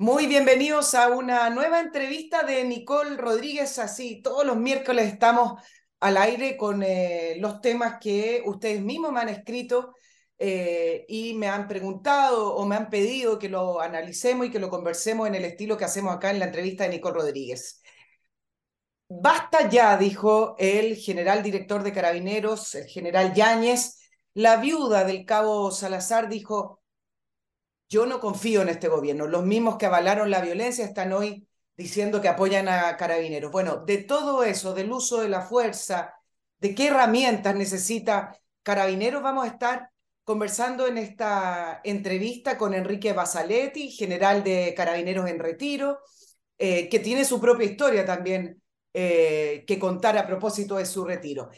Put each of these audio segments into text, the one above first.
Muy bienvenidos a una nueva entrevista de Nicole Rodríguez. Así, todos los miércoles estamos al aire con eh, los temas que ustedes mismos me han escrito eh, y me han preguntado o me han pedido que lo analicemos y que lo conversemos en el estilo que hacemos acá en la entrevista de Nicole Rodríguez. Basta ya, dijo el general director de Carabineros, el general Yáñez. La viuda del cabo Salazar dijo, yo no confío en este gobierno. Los mismos que avalaron la violencia están hoy diciendo que apoyan a carabineros. Bueno, de todo eso, del uso de la fuerza, de qué herramientas necesita carabineros, vamos a estar conversando en esta entrevista con Enrique Basaletti, general de carabineros en retiro, eh, que tiene su propia historia también eh, que contar a propósito de su retiro.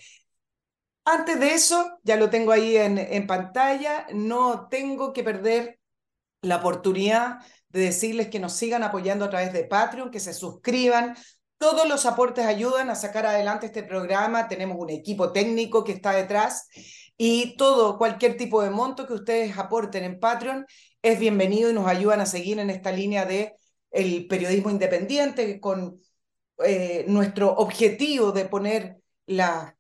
Antes de eso, ya lo tengo ahí en, en pantalla, no tengo que perder la oportunidad de decirles que nos sigan apoyando a través de Patreon, que se suscriban. Todos los aportes ayudan a sacar adelante este programa. Tenemos un equipo técnico que está detrás y todo, cualquier tipo de monto que ustedes aporten en Patreon es bienvenido y nos ayudan a seguir en esta línea de el periodismo independiente con eh, nuestro objetivo de poner las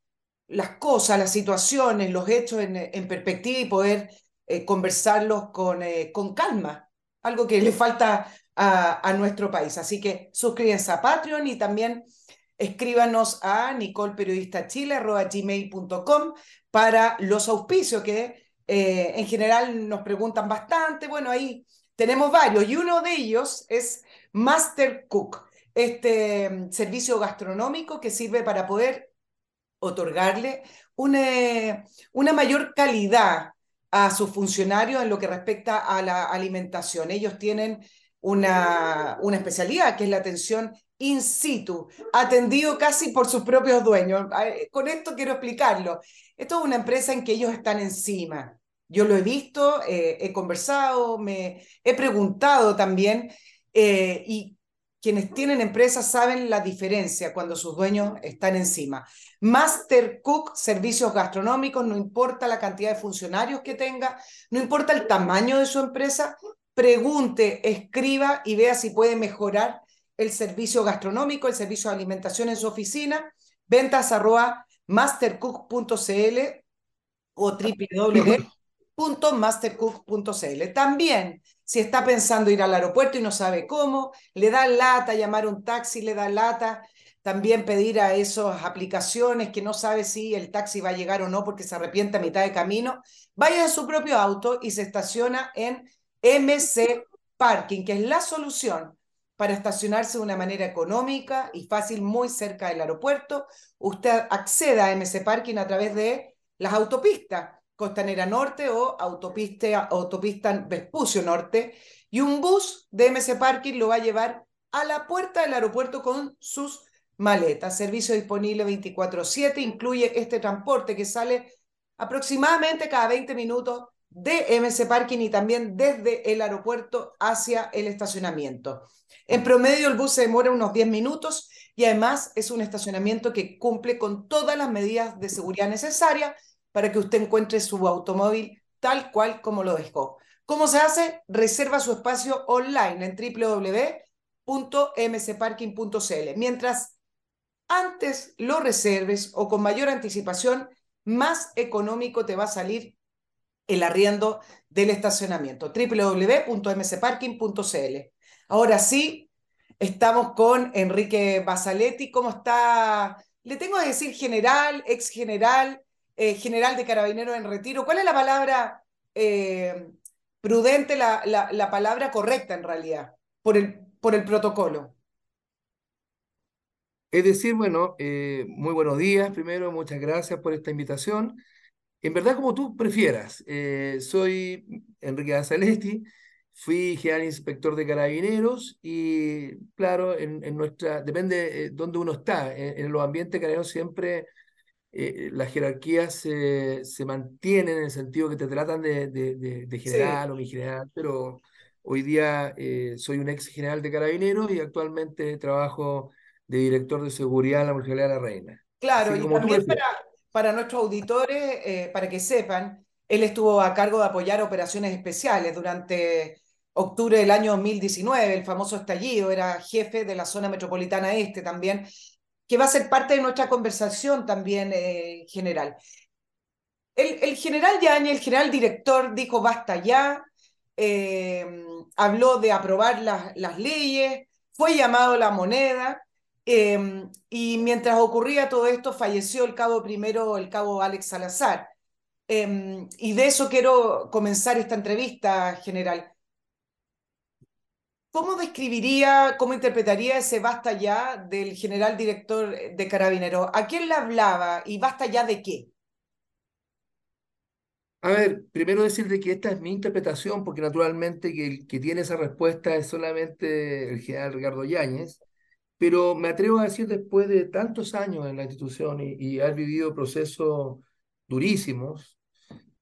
cosas, las situaciones, los hechos en, en perspectiva y poder eh, conversarlos con, eh, con calma, algo que le falta a, a, nuestro país. Así que suscríbanse a Patreon y también escríbanos a nicolperiodistachile.gmail.com para los auspicios que eh, en general nos preguntan bastante. Bueno, ahí tenemos varios y uno de ellos es Master Cook, este mm, servicio gastronómico que sirve para poder otorgarle una, una mayor calidad a sus funcionarios en lo que respecta a la alimentación. Ellos tienen una, una especialidad que es la atención in situ, atendido casi por sus propios dueños. Con esto quiero explicarlo. Esto es una empresa en que ellos están encima. Yo lo he visto, eh, he conversado, me he preguntado también eh, y quienes tienen empresas saben la diferencia cuando sus dueños están encima. Master Cook, servicios gastronómicos, no importa la cantidad de funcionarios que tenga, no importa el tamaño de su empresa, pregunte, escriba y vea si puede mejorar el servicio gastronómico, el servicio de alimentación en su oficina, ventas arroba mastercook.cl o www.mastercook.cl. También si está pensando ir al aeropuerto y no sabe cómo, le da lata llamar un taxi, le da lata también pedir a esas aplicaciones que no sabe si el taxi va a llegar o no porque se arrepiente a mitad de camino, vaya en su propio auto y se estaciona en MC Parking, que es la solución para estacionarse de una manera económica y fácil muy cerca del aeropuerto. Usted acceda a MC Parking a través de las autopistas Costanera Norte o autopista, autopista Vespucio Norte. Y un bus de MC Parking lo va a llevar a la puerta del aeropuerto con sus maletas. Servicio disponible 24/7, incluye este transporte que sale aproximadamente cada 20 minutos de MC Parking y también desde el aeropuerto hacia el estacionamiento. En promedio el bus se demora unos 10 minutos y además es un estacionamiento que cumple con todas las medidas de seguridad necesarias para que usted encuentre su automóvil tal cual como lo dejó. ¿Cómo se hace? Reserva su espacio online en www.mcparking.cl. Mientras antes lo reserves o con mayor anticipación, más económico te va a salir el arriendo del estacionamiento. www.mcparking.cl. Ahora sí, estamos con Enrique Basaletti. ¿Cómo está? Le tengo que decir general, ex general, eh, general de carabineros en retiro. ¿Cuál es la palabra eh, prudente, la, la, palabra correcta en realidad, por el, por el protocolo? Es decir, bueno, eh, muy buenos días primero, muchas gracias por esta invitación. En verdad, como tú prefieras, soy Enrique Azalesti, fui general inspector de carabineros y, claro, en, en nuestra, depende de dónde uno está, en, en los ambientes carabineros siempre eh, las jerarquías se, se mantienen en el sentido que te tratan de, de, general o mi general, pero hoy día eh, soy un ex general de carabineros y actualmente trabajo de director de seguridad en la Municipalidad de la Reina. Claro, y también para, para, nuestros auditores, eh, para que sepan, él estuvo a cargo de apoyar operaciones especiales durante octubre del año 2019, el famoso estallido, era jefe de la zona metropolitana este también, que va a ser parte de nuestra conversación también eh, general. El, el general Yañez, el general director, dijo basta ya, eh, habló de aprobar las, las leyes, fue llamado la moneda, eh, y mientras ocurría todo esto falleció el cabo primero, el cabo Alex Salazar. Eh, y de eso quiero comenzar esta entrevista, general. ¿Cómo describiría, cómo interpretaría ese basta ya del general director de Carabineros? ¿A quién le hablaba y basta ya de qué? A ver, primero decirte que esta es mi interpretación, porque naturalmente que el que tiene esa respuesta es solamente el general Ricardo Yáñez, pero me atrevo a decir después de tantos años en la institución y, y haber vivido procesos durísimos,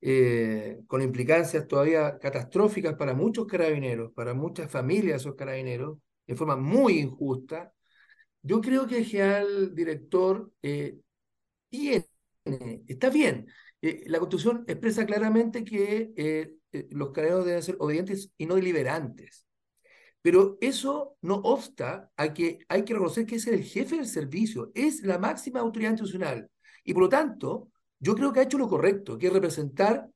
eh, con implicancias todavía catastróficas para muchos carabineros, para muchas familias de esos carabineros, de forma muy injusta, yo creo que el general director eh, tiene, está bien. Eh, la Constitución expresa claramente que los carabineros deben ser obedientes y no deliberantes. Pero eso no obsta a que hay que reconocer que es el jefe del servicio, es la máxima autoridad institucional. Y por lo tanto, yo creo que ha hecho lo correcto, que es representar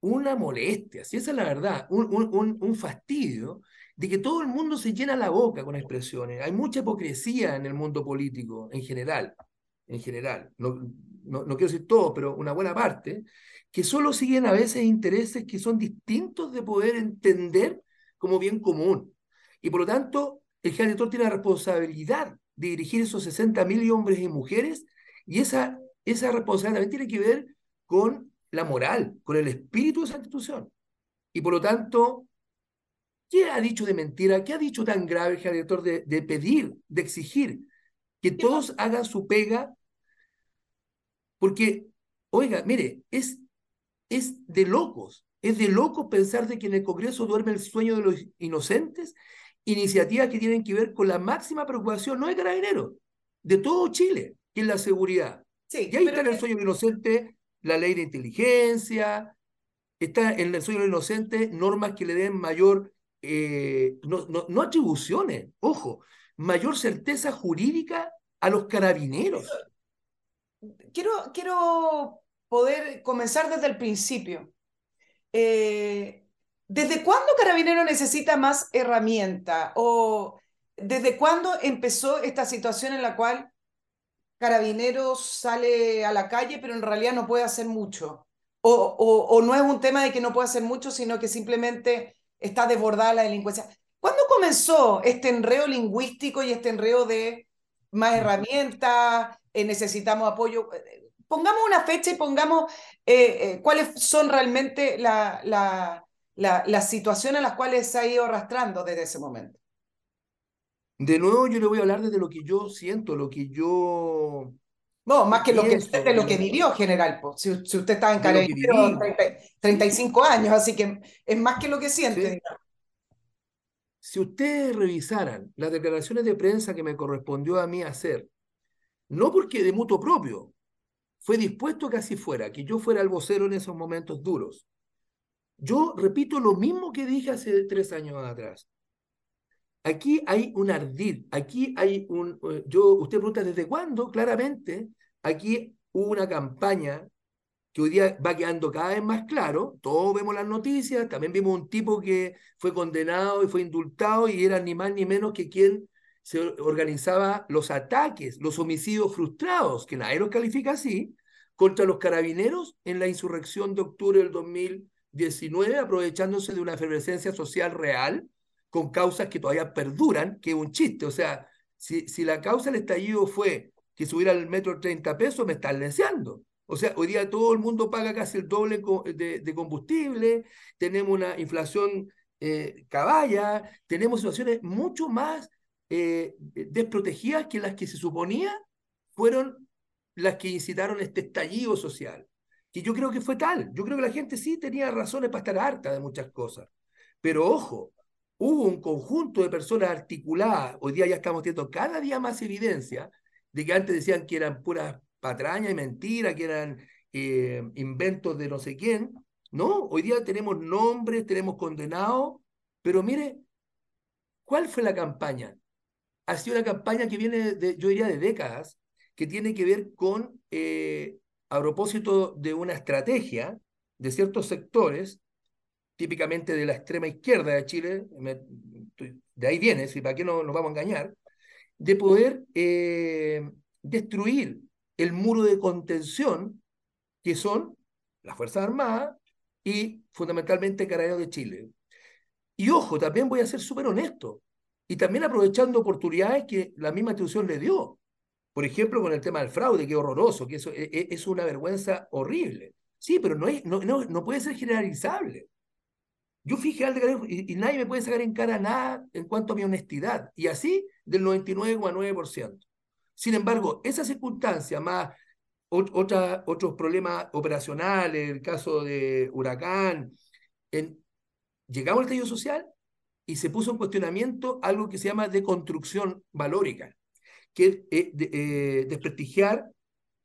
una molestia, si esa es la verdad, un, un, un, fastidio de que todo el mundo se llena la boca con expresiones. Hay mucha hipocresía en el mundo político en general, en general. No, no, no quiero decir todo, pero una buena parte, que solo siguen a veces intereses que son distintos de poder entender como bien común. Y por lo tanto, el general director tiene la responsabilidad de dirigir esos 60.000 hombres y mujeres, y esa, esa responsabilidad también tiene que ver con la moral, con el espíritu de esa institución. Y por lo tanto, ¿qué ha dicho de mentira? ¿Qué ha dicho tan grave el general director de, de pedir, de exigir que todos hagan su pega porque, oiga, mire, es, es de locos, es de locos pensar de que en el Congreso duerme el sueño de los inocentes, iniciativas que tienen que ver con la máxima preocupación, no de carabineros, de todo Chile, que es la seguridad. Sí, y ahí está en el sueño de los inocentes la ley de inteligencia, está en el sueño de los inocentes normas que le den mayor, eh, no, no, no atribuciones, ojo, mayor certeza jurídica a los carabineros quiero, quiero poder comenzar desde el principio. Eh, ¿Desde cuándo Carabinero necesita más herramienta? ¿O desde cuándo empezó esta situación en la cual Carabinero sale a la calle, pero en realidad no puede hacer mucho? O, o, o, no es un tema de que no puede hacer mucho, sino que simplemente está desbordada la delincuencia. ¿Cuándo comenzó este enreo lingüístico y este enreo de más herramientas, eh, necesitamos apoyo. Pongamos una fecha y pongamos eh, eh, cuáles son realmente la, la, la, las situaciones a las cuales se ha ido arrastrando desde ese momento. De nuevo, yo le voy a hablar desde lo que yo siento, lo que yo. No, más que lo que usted, de lo que vivió, general. Pues. Si, si usted estaba en Carabinero 35 años, así que es más que lo que siente. ¿Sí? Si ustedes revisaran las declaraciones de prensa que me correspondió a mí hacer no porque de mutuo propio, fue dispuesto que así fuera, que yo fuera el vocero en esos momentos duros. Yo repito lo mismo que dije hace tres años atrás. Aquí hay un ardid, aquí hay un... Eh, yo, usted pregunta desde cuándo, claramente, aquí hubo una campaña que hoy día va quedando cada vez más claro, todos vemos las noticias, también vimos un tipo que fue condenado y fue indultado y era ni más ni menos que quien se organizaba los ataques, los homicidios frustrados, que nadie los califica así, contra los carabineros en la insurrección de octubre del 2019, aprovechándose de una efervescencia social real, con causas que todavía perduran, que es un chiste. O sea, si, si la causa del estallido fue que subiera el metro 30 pesos, me están leseando. O sea, hoy día todo el mundo paga casi el doble de, de combustible, tenemos una inflación eh, caballa, tenemos situaciones mucho más eh, desprotegidas que las que se suponía fueron las que incitaron este estallido social. Que yo creo que fue tal. Yo creo que la gente sí tenía razones para estar harta de muchas cosas. Pero ojo, hubo un conjunto de personas articuladas. Hoy día ya estamos teniendo cada día más evidencia de que antes decían que eran puras patrañas y mentiras, que eran eh, inventos de no sé quién. No, hoy día tenemos nombres, tenemos condenados Pero mire, ¿cuál fue la campaña? Ha sido una campaña que viene, de, yo diría, de décadas, que tiene que ver con, eh, a propósito de una estrategia de ciertos sectores, típicamente de la extrema izquierda de Chile, de ahí viene, si para qué no nos vamos a engañar, de poder eh, destruir el muro de contención que son las Fuerzas Armadas y fundamentalmente Carabineros de Chile. Y ojo, también voy a ser súper honesto, y también aprovechando oportunidades que la misma institución le dio. Por ejemplo, con el tema del fraude, que es horroroso, que eso es, e, es una vergüenza horrible. Sí, pero no, es, no, no, no puede ser generalizable. Yo general de y, y, nadie me puede sacar en cara nada en cuanto a mi honestidad. Y así del 99,9%. Sin embargo, esa circunstancia más otra, otros problemas operacionales, el caso de Huracán, llegamos al estallido social y se puso en cuestionamiento algo que se llama deconstrucción valórica, que eh, de, eh, desprestigiar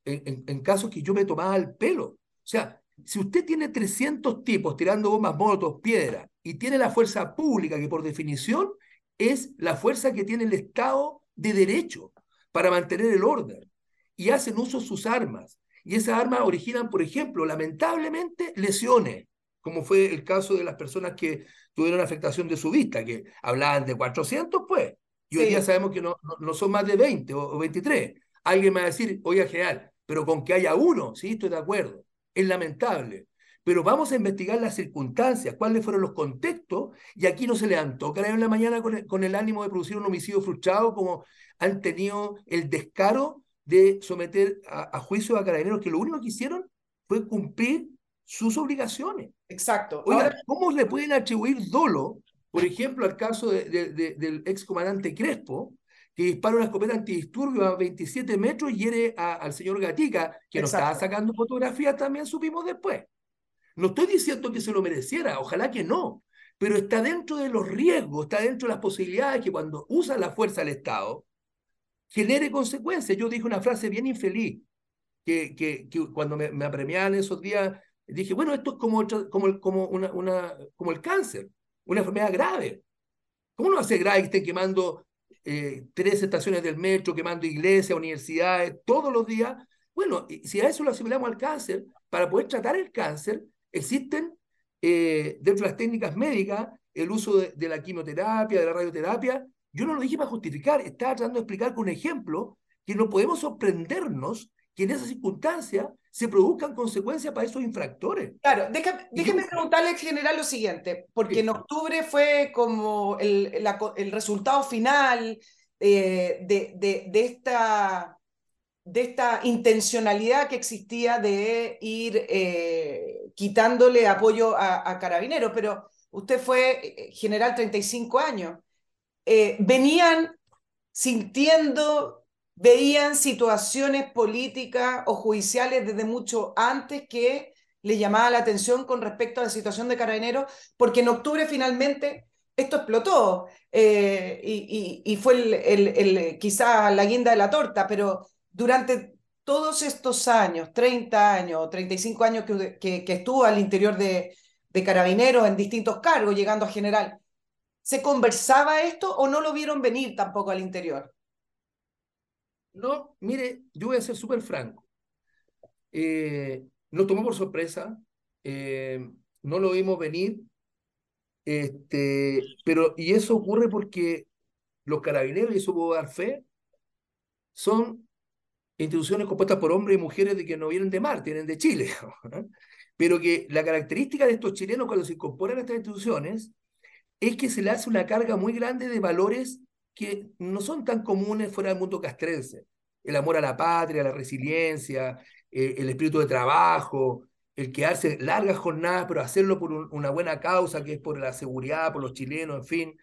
en, en, en, casos que yo me tomaba el pelo. O sea, si usted tiene 300 tipos tirando bombas, motos, piedras, y tiene la fuerza pública, que por definición es la fuerza que tiene el Estado de derecho para mantener el orden, y hacen uso de sus armas, y esas armas originan, por ejemplo, lamentablemente, lesiones, como fue el caso de las personas que tuvieron afectación de su vista, que hablaban de 400, pues, y hoy sí. día sabemos que no, no, no, son más de 20 o, o 23. Alguien me va a decir, oye, general, pero con que haya uno, sí, estoy de acuerdo es lamentable. Pero vamos a investigar las circunstancias, cuáles fueron los contextos, y aquí no se levantó cara en la mañana con el, con el ánimo de producir un homicidio frustrado, como han tenido el descaro de someter a, a juicio a carabineros que lo único que hicieron fue cumplir sus obligaciones. Exacto. Oiga, Ahora... ¿cómo le pueden atribuir dolo, por ejemplo, al caso de, de, de, del excomandante Crespo, que dispara una escopeta antidisturbio a 27 metros y hiere a, al señor Gatica, que nos estaba sacando fotografías, también supimos después. No estoy diciendo que se lo mereciera, ojalá que no, pero está dentro de los riesgos, está dentro de las posibilidades que cuando usa la fuerza del Estado, genere consecuencias. Yo dije una frase bien infeliz, que, que, que cuando me, me apremiaban esos días, dije, bueno, esto es como, como, como, una, una, como el cáncer, una enfermedad grave. ¿Cómo no hace grave que estén quemando eh, tres estaciones del metro, quemando iglesias, universidades, todos los días. Bueno, si a eso lo asimilamos al cáncer, para poder tratar el cáncer, existen eh, dentro de las técnicas médicas el uso de, de, la quimioterapia, de la radioterapia. Yo no lo dije para justificar, estaba tratando de explicar con un ejemplo que no podemos sorprendernos que en esas circunstancias se produzcan consecuencias para esos infractores. Claro, déjame, déjeme preguntarle en general lo siguiente, porque sí. en octubre fue como el, la, el resultado final eh, de, de, de, esta, de esta intencionalidad que existía de ir eh, quitándole apoyo a, a, Carabineros, pero usted fue eh, general 35 años. Eh, venían sintiendo veían situaciones políticas o judiciales desde mucho antes que le llamaba la atención con respecto a la situación de Carabineros, porque en octubre finalmente esto explotó eh, y, y, fue el, el, quizás la guinda de la torta, pero durante todos estos años, 30 años, 35 años que, que, que estuvo al interior de, de Carabineros en distintos cargos, llegando a general, ¿se conversaba esto o no lo vieron venir tampoco al interior? No, mire, yo voy a ser súper franco. Eh, nos tomó por sorpresa, eh, no lo vimos venir, este, pero, y eso ocurre porque los carabineros, y eso puedo dar fe, son instituciones compuestas por hombres y mujeres de que no vienen de mar, vienen de Chile. pero que la característica de estos chilenos cuando se incorporan a estas instituciones es que se le hace una carga muy grande de valores que no son tan comunes fuera del mundo castrense. El amor a la patria, la resiliencia, eh, el espíritu de trabajo, el quedarse largas jornadas, pero hacerlo por un, una buena causa, que es por la seguridad, por los chilenos, en fin.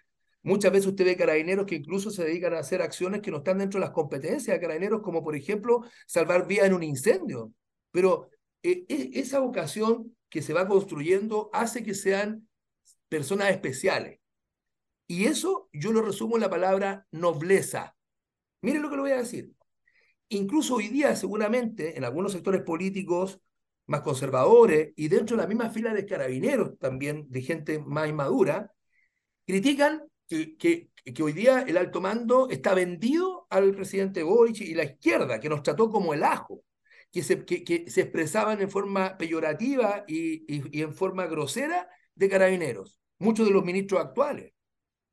Muchas veces usted ve carabineros que incluso se dedican a hacer acciones que no están dentro de las competencias de carabineros, como por ejemplo salvar vías en un incendio. Pero eh, esa vocación que se va construyendo hace que sean personas especiales. Y eso yo lo resumo en la palabra nobleza. Miren lo que le voy a decir. Incluso hoy día, seguramente, en algunos sectores políticos más conservadores y dentro de la misma fila de carabineros también, de gente más inmadura, critican que, que, que, hoy día el alto mando está vendido al presidente Boric y la izquierda, que nos trató como el ajo, que se, que, se expresaban en forma peyorativa y, y en forma grosera de carabineros, muchos de los ministros actuales,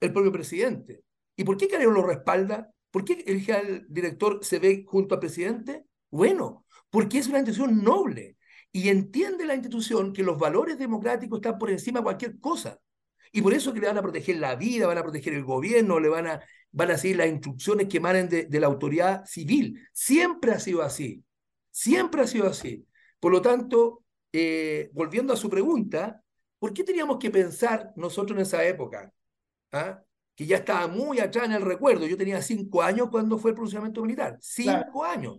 el propio presidente. ¿Y por qué Carabineros lo respalda? ¿Por qué el general director se ve junto al presidente? Bueno, porque es una institución noble y entiende la institución que los valores democráticos están por encima de cualquier cosa. Y por eso que le van a proteger la vida, van a proteger el gobierno, le van a, van a seguir las instrucciones que emanen de, de la autoridad civil. Siempre ha sido así. Siempre ha sido así. Por lo tanto, eh, volviendo a su pregunta, ¿por qué teníamos que pensar nosotros en esa época? ¿Ah? Que ya estaba muy atrás en el recuerdo. Yo tenía cinco años cuando fue el pronunciamiento militar. Cinco claro. años.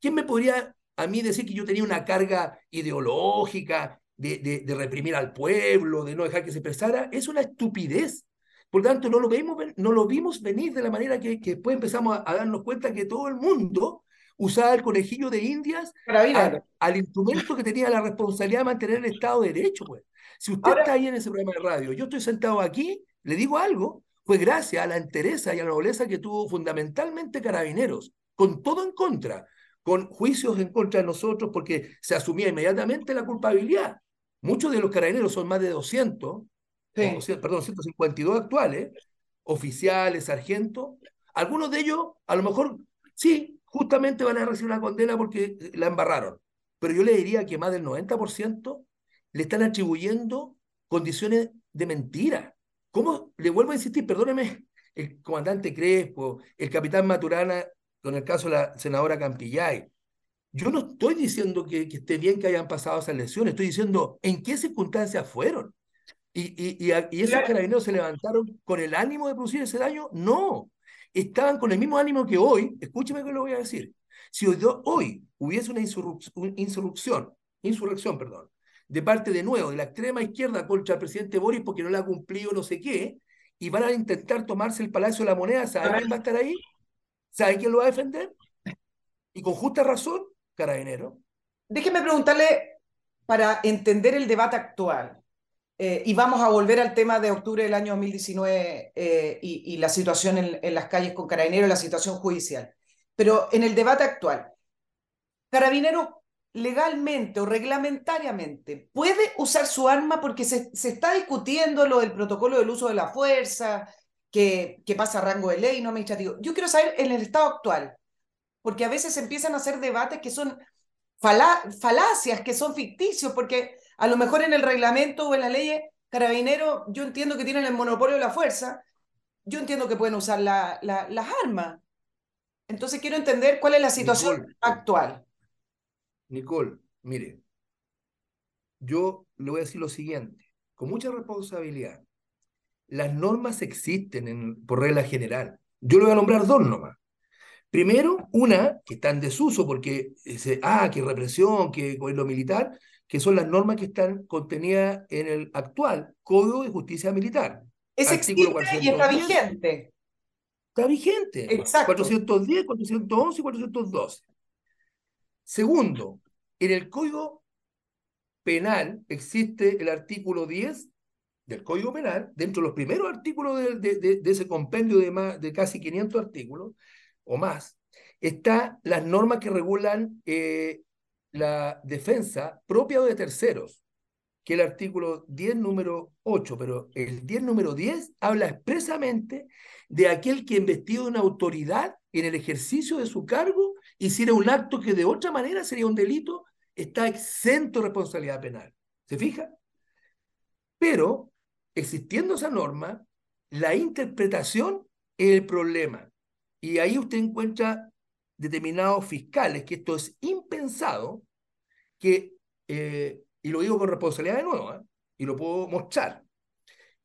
¿Quién me podría a mí decir que yo tenía una carga ideológica de, de, de, reprimir al pueblo, de no dejar que se expresara, es una estupidez. Por tanto, no lo, vimos, no lo vimos venir de la manera que, que después empezamos a, a, darnos cuenta que todo el mundo usaba el conejillo de indias al, al, instrumento que tenía la responsabilidad de mantener el Estado de Derecho. Pues. Si usted Ahora, está ahí en ese programa de radio, yo estoy sentado aquí, le digo algo, fue gracias a la entereza y a la nobleza que tuvo fundamentalmente Carabineros, con todo en contra, con juicios en contra de nosotros porque se asumía inmediatamente la culpabilidad. Muchos de los carabineros son más de 200, sí. o, perdón, 152 actuales, oficiales, sargentos. Algunos de ellos, a lo mejor, sí, justamente van a recibir una condena porque la embarraron. Pero yo le diría que más del 90% le están atribuyendo condiciones de mentira. ¿Cómo? Le vuelvo a insistir, perdóneme, el comandante Crespo, el capitán Maturana, con el caso de la senadora Campillay. Yo no estoy diciendo que, que esté bien que hayan pasado esas lesiones, estoy diciendo en qué circunstancias fueron. ¿Y, y, y, y esos carabineros se levantaron con el ánimo de producir ese daño? No, estaban con el mismo ánimo que hoy, escúcheme que lo voy a decir, si hoy, hoy hubiese una insurrección, insurrección perdón, de parte de nuevo de la extrema izquierda contra el presidente Boris porque no le ha cumplido no sé qué, y van a intentar tomarse el Palacio de la Moneda, ¿saben quién va a estar ahí? ¿Saben quién lo va a defender? Y con justa razón, carabinero. Déjeme preguntarle para entender el debate actual. Eh, y vamos a volver al tema de octubre del año 2019 eh, y, la situación en, las calles con Carabineros, la situación judicial. Pero en el debate actual, Carabinero legalmente o reglamentariamente puede usar su arma porque se, se, está discutiendo lo del protocolo del uso de la fuerza, que, que pasa a rango de ley no administrativo. Yo quiero saber en el estado actual, porque a veces empiezan a hacer debates que son fala falacias, que son ficticios, porque a lo mejor en el reglamento o en la ley carabinero, yo entiendo que tienen el monopolio de la fuerza, yo entiendo que pueden usar la, la, las armas. Entonces quiero entender cuál es la situación actual. Nicole, mire, yo le voy a decir lo siguiente, con mucha responsabilidad. Las normas existen en, por regla general. Yo le voy a nombrar dos nomás. Primero, una que está en desuso porque dice, ah, qué represión, qué gobierno militar, que son las normas que están contenidas en el actual Código de Justicia Militar. Es existe y está vigente. Está vigente. Exacto. 410, 411 y 412. Segundo, en el Código Penal existe el artículo 10 del Código Penal, dentro de los primeros artículos de, ese compendio de, casi 500 artículos o más, están las normas que regulan eh, la defensa propia de terceros, que el artículo 10, número 8, pero el 10, número 10 habla expresamente de aquel que investido de una autoridad en el ejercicio de su cargo hiciera un acto que de otra manera sería un delito, está exento de responsabilidad penal. ¿Se fija? Pero, existiendo esa norma, la interpretación es el problema. Y ahí usted encuentra determinados fiscales, que esto es impensado, que, eh, y lo digo con responsabilidad de nuevo, ¿eh? y lo puedo mostrar,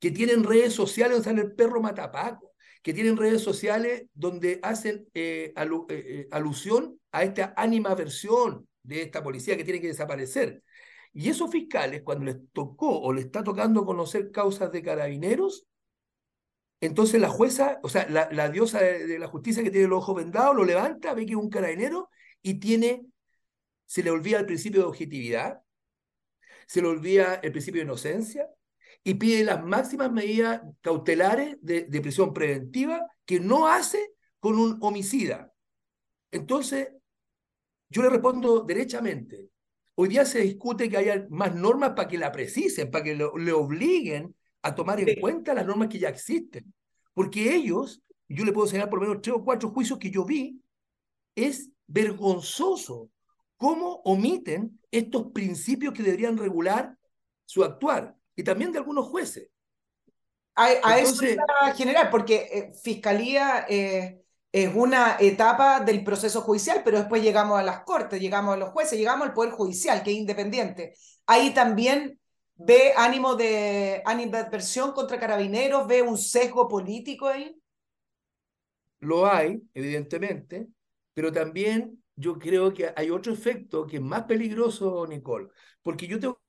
que tienen redes sociales donde sale el perro matapaco, que tienen redes sociales donde hacen eh, eh, alusión a esta versión de esta policía que tiene que desaparecer. Y esos fiscales, cuando les tocó o les está tocando conocer causas de carabineros, entonces la jueza, o sea, la, diosa de, la justicia que tiene el ojo vendado, lo levanta, ve que es un carabinero y tiene, se le olvida el principio de objetividad, se le olvida el principio de inocencia y pide las máximas medidas cautelares de prisión preventiva que no hace con un homicida. Entonces, yo le respondo derechamente. Hoy día se discute que haya más normas para que la precisen, para que lo, le obliguen a tomar en cuenta las normas que ya existen. Porque ellos, yo le puedo señalar por lo menos tres o cuatro juicios que yo vi, es vergonzoso cómo omiten estos principios que deberían regular su actuar y también de algunos jueces. A, eso eso general, porque eh, Fiscalía eh, es una etapa del proceso judicial, pero después llegamos a las cortes, llegamos a los jueces, llegamos al Poder Judicial, que es independiente. Ahí también ve ánimo de, ánimo de adversión contra carabineros, ve un sesgo político ahí. Lo hay, evidentemente, pero también yo creo que hay otro efecto que es más peligroso, Nicole, porque yo tengo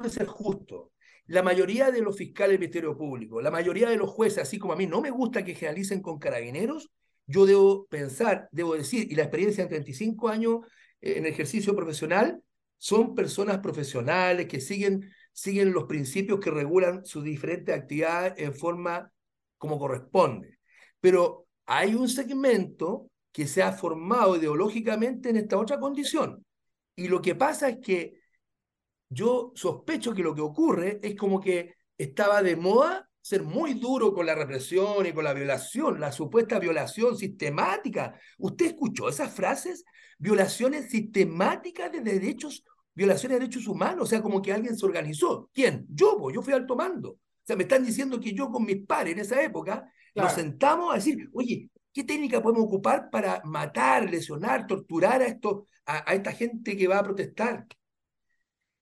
que ser justo. La mayoría de los fiscales del Ministerio Público, la mayoría de los jueces, así como a mí no me gusta que generalicen con carabineros, yo debo pensar, debo decir, y la experiencia de 35 años eh, en ejercicio profesional, son personas profesionales que siguen, siguen los principios que regulan sus diferentes actividades en forma como corresponde. Pero hay un segmento que se ha formado ideológicamente en esta otra condición. Y lo que pasa es que yo sospecho que lo que ocurre es como que estaba de moda ser muy duro con la represión y con la violación, la supuesta violación sistemática. ¿Usted escuchó esas frases? Violaciones sistemáticas de derechos, violaciones de derechos humanos, o sea, como que alguien se organizó. ¿Quién? Yo, yo fui alto mando. O sea, me están diciendo que yo con mis pares en esa época nos sentamos a decir, oye, ¿Qué técnica podemos ocupar para matar, lesionar, torturar a, esto, a, esta gente que va a protestar?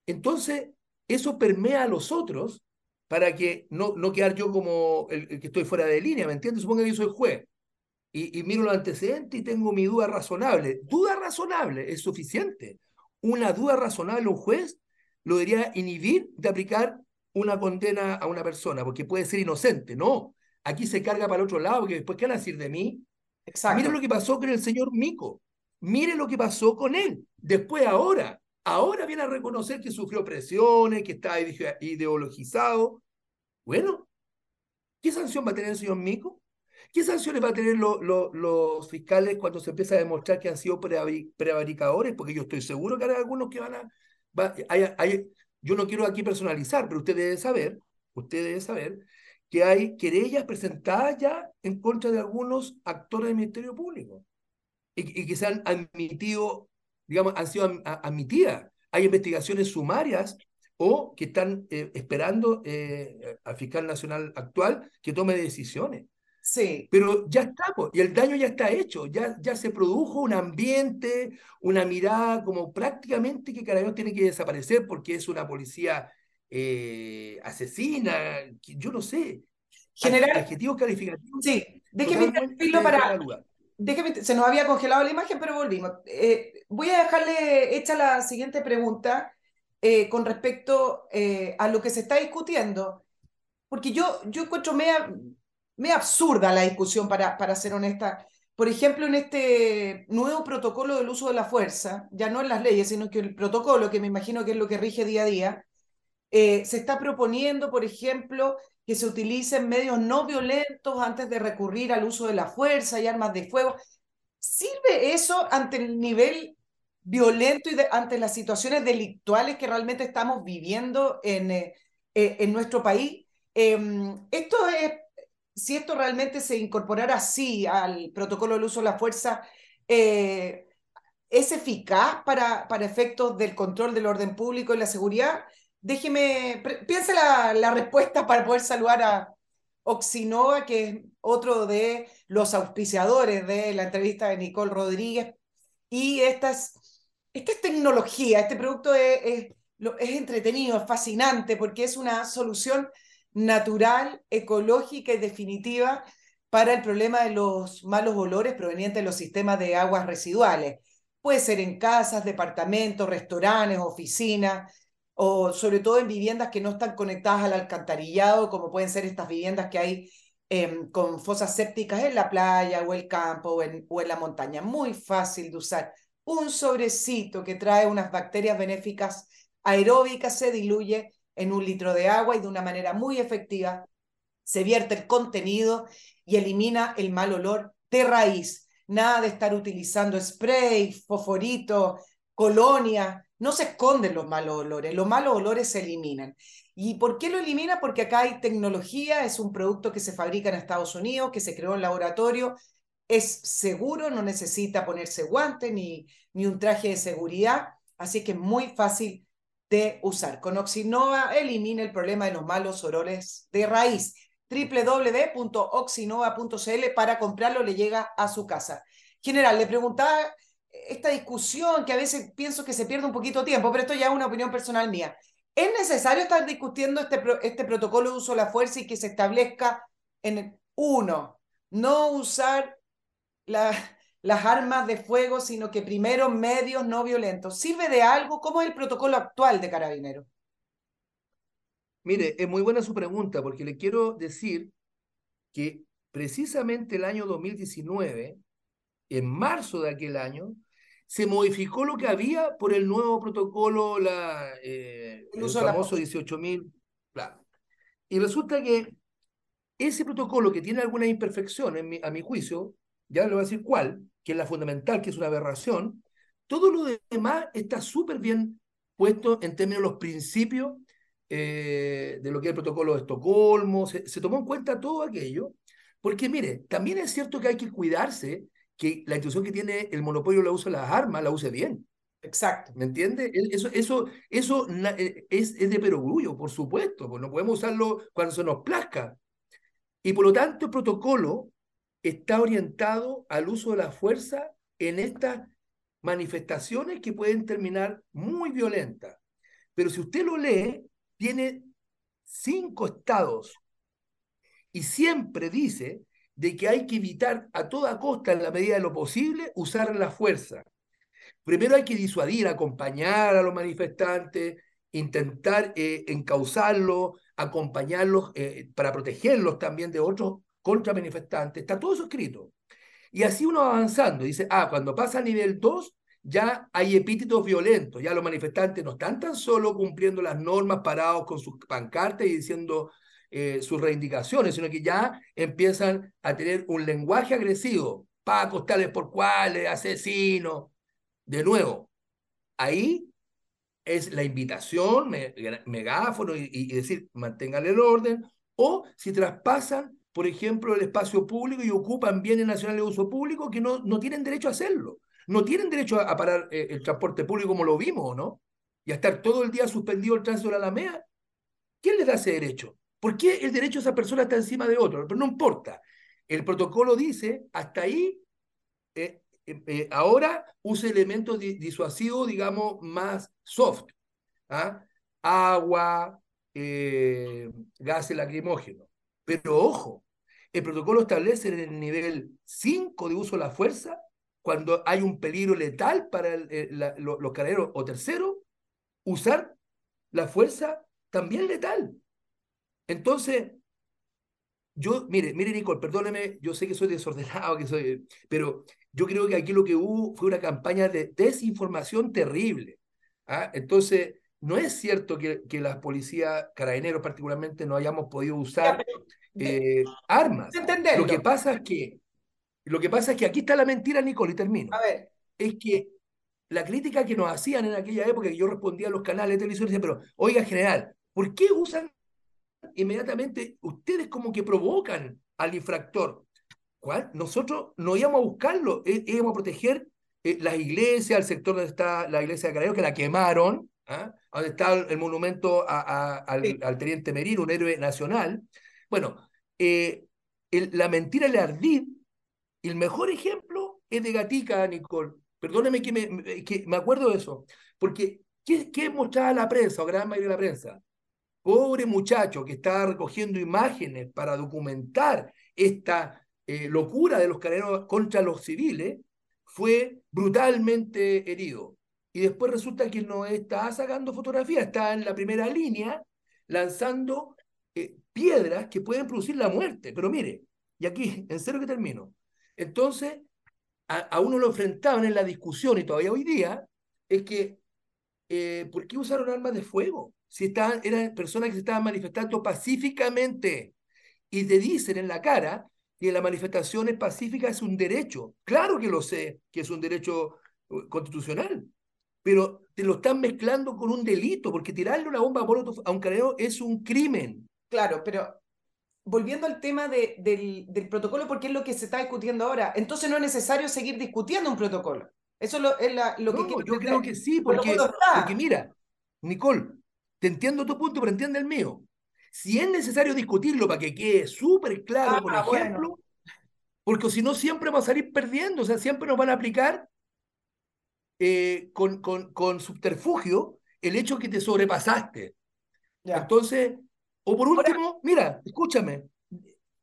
Entonces, eso permea a los otros para que no, no quedar yo como el, que estoy fuera de línea, ¿me entiendes? Supongo que yo soy juez y, y miro los antecedentes y tengo mi duda razonable. Duda razonable es suficiente. Una duda razonable un juez lo debería inhibir de aplicar una condena a una persona, porque puede ser inocente. No, aquí se carga para el otro lado, que después, ¿qué van a decir de mí? Exacto. Mire lo que pasó con el señor Mico. Mire lo que pasó con él. Después, ahora, ahora viene a reconocer que sufrió presiones, que está ideologizado. Bueno, ¿qué sanción va a tener el señor Mico? ¿Qué sanciones va a tener los fiscales cuando se empieza a demostrar que han sido prevaricadores? Porque yo estoy seguro que hay algunos que van a... yo no quiero aquí personalizar, pero usted debe saber, usted debe saber que hay querellas presentadas ya en contra de algunos actores del Ministerio Público y, que se han admitido, digamos, han sido admitidas. Hay investigaciones sumarias o que están eh, esperando eh, al fiscal nacional actual que tome decisiones. Sí. Pero ya estamos, y el daño ya está hecho, ya, ya se produjo un ambiente, una mirada como prácticamente que Carabineros tiene que desaparecer porque es una policía eh, asesina, yo no sé. General. Adjetivos calificativos. Sí, déjeme interrumpirlo para. Déjeme, se nos había congelado la imagen, pero volvimos. Eh, voy a dejarle hecha la siguiente pregunta eh, con respecto a lo que se está discutiendo, porque yo, yo encuentro media, media absurda la discusión, para, para ser honesta. Por ejemplo, en este nuevo protocolo del uso de la fuerza, ya no en las leyes, sino que el protocolo, que me imagino que es lo que rige día a día, eh, se está proponiendo, por ejemplo, que se utilicen medios no violentos antes de recurrir al uso de la fuerza y armas de fuego. ¿Sirve eso ante el nivel violento y ante las situaciones delictuales que realmente estamos viviendo en, eh, eh, en nuestro país? Em, esto es, si esto realmente se incorporara así al protocolo del uso de la fuerza, ¿es eficaz para, para efectos del control del orden público y la seguridad? déjeme, piense la, la, respuesta para poder saludar a Oxinova, que es otro de los auspiciadores de la entrevista de Nicole Rodríguez. Y esta es, esta es tecnología, este producto es, entretenido, es fascinante, porque es una solución natural, ecológica y definitiva para el problema de los malos olores provenientes de los sistemas de aguas residuales. Puede ser en casas, departamentos, restaurantes, oficinas, o sobre todo en viviendas que no están conectadas al alcantarillado, como pueden ser estas viviendas que hay em, con fosas sépticas en la playa o el campo o en la montaña. Muy fácil de usar. Un sobrecito que trae unas bacterias benéficas aeróbicas se diluye en un litro de agua y de una manera muy efectiva se vierte el contenido y elimina el mal olor de raíz. Nada de estar utilizando spray, fosforito, colonia. No se esconden los malos olores, los malos olores se eliminan. ¿Y por qué lo elimina? Porque acá hay tecnología, es un producto que se fabrica en Estados Unidos, que se creó en laboratorio, es seguro, no necesita ponerse guantes ni, ni un traje de seguridad, así que es muy fácil de usar. Con Oxinova elimina el problema de los malos olores de raíz www.oxinova.cl para comprarlo, le llega a su casa. General, le preguntaba esta discusión que a veces pienso que se pierde un poquito tiempo, pero esto ya es una opinión personal mía. ¿Es necesario estar discutiendo este, este protocolo de uso de la fuerza y que se establezca en uno, no usar las armas de fuego, sino que primero medios no violentos? ¿Sirve de algo? ¿Cómo es el protocolo actual de carabineros? Mire, es muy buena su pregunta porque le quiero decir que precisamente el año 2019, en marzo de aquel año, se modificó lo que había por el nuevo protocolo, la, eh, el, famoso 18.000. Y resulta que ese protocolo que tiene alguna imperfección, a mi juicio, ya le voy a decir cuál, que es la fundamental, que es una aberración, todo lo demás está súper bien puesto en términos de los principios eh, de lo que es el protocolo de Estocolmo, se, tomó en cuenta todo aquello, porque mire, también es cierto que hay que cuidarse que la institución que tiene el monopolio la de las armas la use bien. Exacto. ¿Me entiende? Eso, eso, eso eh, es, es de perogrullo, por supuesto, pues no podemos usarlo cuando se nos plazca. Y por lo tanto, el protocolo está orientado al uso de la fuerza en estas manifestaciones que pueden terminar muy violentas. Pero si usted lo lee, tiene cinco estados y siempre dice de que hay que evitar a toda costa, en la medida de lo posible, usar la fuerza. Primero hay que disuadir, acompañar a los manifestantes, intentar eh, encauzarlos, acompañarlos eh, para protegerlos también de otros contra manifestantes. Está todo eso escrito. Y así uno avanzando. Dice, ah, cuando pasa a nivel 2, ya hay epítetos violentos, ya los manifestantes no están tan solo cumpliendo las normas parados con sus pancartas y diciendo eh, sus reivindicaciones, sino que ya empiezan a tener un lenguaje agresivo, pacos tales por cuales, asesinos. De nuevo, ahí es la invitación, megáfono y, y decir, manténgale el orden, o si traspasan, por ejemplo, el espacio público y ocupan bienes nacionales de uso público que no, no tienen derecho a hacerlo no tienen derecho a, parar eh, el transporte público como lo vimos, ¿no? Y a estar todo el día suspendido el tránsito de la Alameda. ¿Quién les da ese derecho? ¿Por qué el derecho de esa persona está encima de otro? Pero no importa. El protocolo dice, hasta ahí, eh, eh, ahora use elementos disuasivos, digamos, más soft. ¿ah? Agua, gases lacrimógenos. Pero ojo, el protocolo establece en el nivel 5 de uso de la fuerza cuando hay un peligro letal para eh, los carabineros o tercero, usar la fuerza también letal. Entonces, yo, mire, mire, Nicole, perdóneme, yo sé que soy desordenado, que soy, pero yo creo que aquí lo que hubo fue una campaña de desinformación terrible. ¿ah? Entonces, no es cierto que, que las policías, carabineros particularmente, no hayamos podido usar eh, armas. Lo que pasa es que lo que pasa es que aquí está la mentira, Nicole, y termino. A ver. Es que la crítica que nos hacían en aquella época, que yo respondía a los canales de televisión, decía, pero, oiga, general, ¿por qué usan inmediatamente, ustedes como que provocan al infractor? ¿Cuál? Nosotros no íbamos a buscarlo, íbamos a proteger eh, las iglesias, el sector donde está la iglesia de Carayos, que la quemaron, ¿ah? donde está el, monumento al, teniente Merino, un héroe nacional. Bueno, eh, la mentira le ardid el mejor ejemplo es de Gatica, Nicole. Perdóneme que me, que me acuerdo de eso. Porque, ¿qué, mostraba la prensa o gran mayoría de la prensa? Pobre muchacho que estaba recogiendo imágenes para documentar esta eh, locura de los carabineros contra los civiles, fue brutalmente herido. Y después resulta que no está sacando fotografías, está en la primera línea lanzando eh, piedras que pueden producir la muerte. Pero mire, y aquí, en serio que termino, entonces, a, uno lo enfrentaban en la discusión y todavía hoy día, es que, eh, ¿por qué usaron armas de fuego? si estaban, eran personas que se estaban manifestando pacíficamente y te dicen en la cara que la manifestación es pacífica es un derecho. Claro que lo sé, que es un derecho uh, constitucional, pero te lo están mezclando con un delito, porque tirarle una bomba a un carabinero es un crimen. Claro, pero volviendo al tema de, del, del, protocolo, porque es lo que se está discutiendo ahora, entonces no es necesario seguir discutiendo un protocolo. Eso es lo, es la, lo no, que yo creo que sí, porque, porque mira, Nicole, te entiendo tu punto, pero entiende el mío. Si es necesario discutirlo para que quede súper claro, ah, por ejemplo, porque si no siempre va a salir perdiendo, o sea, siempre nos van a aplicar eh, con, con, con, subterfugio el hecho que te sobrepasaste. Entonces, o por último, mira, escúchame,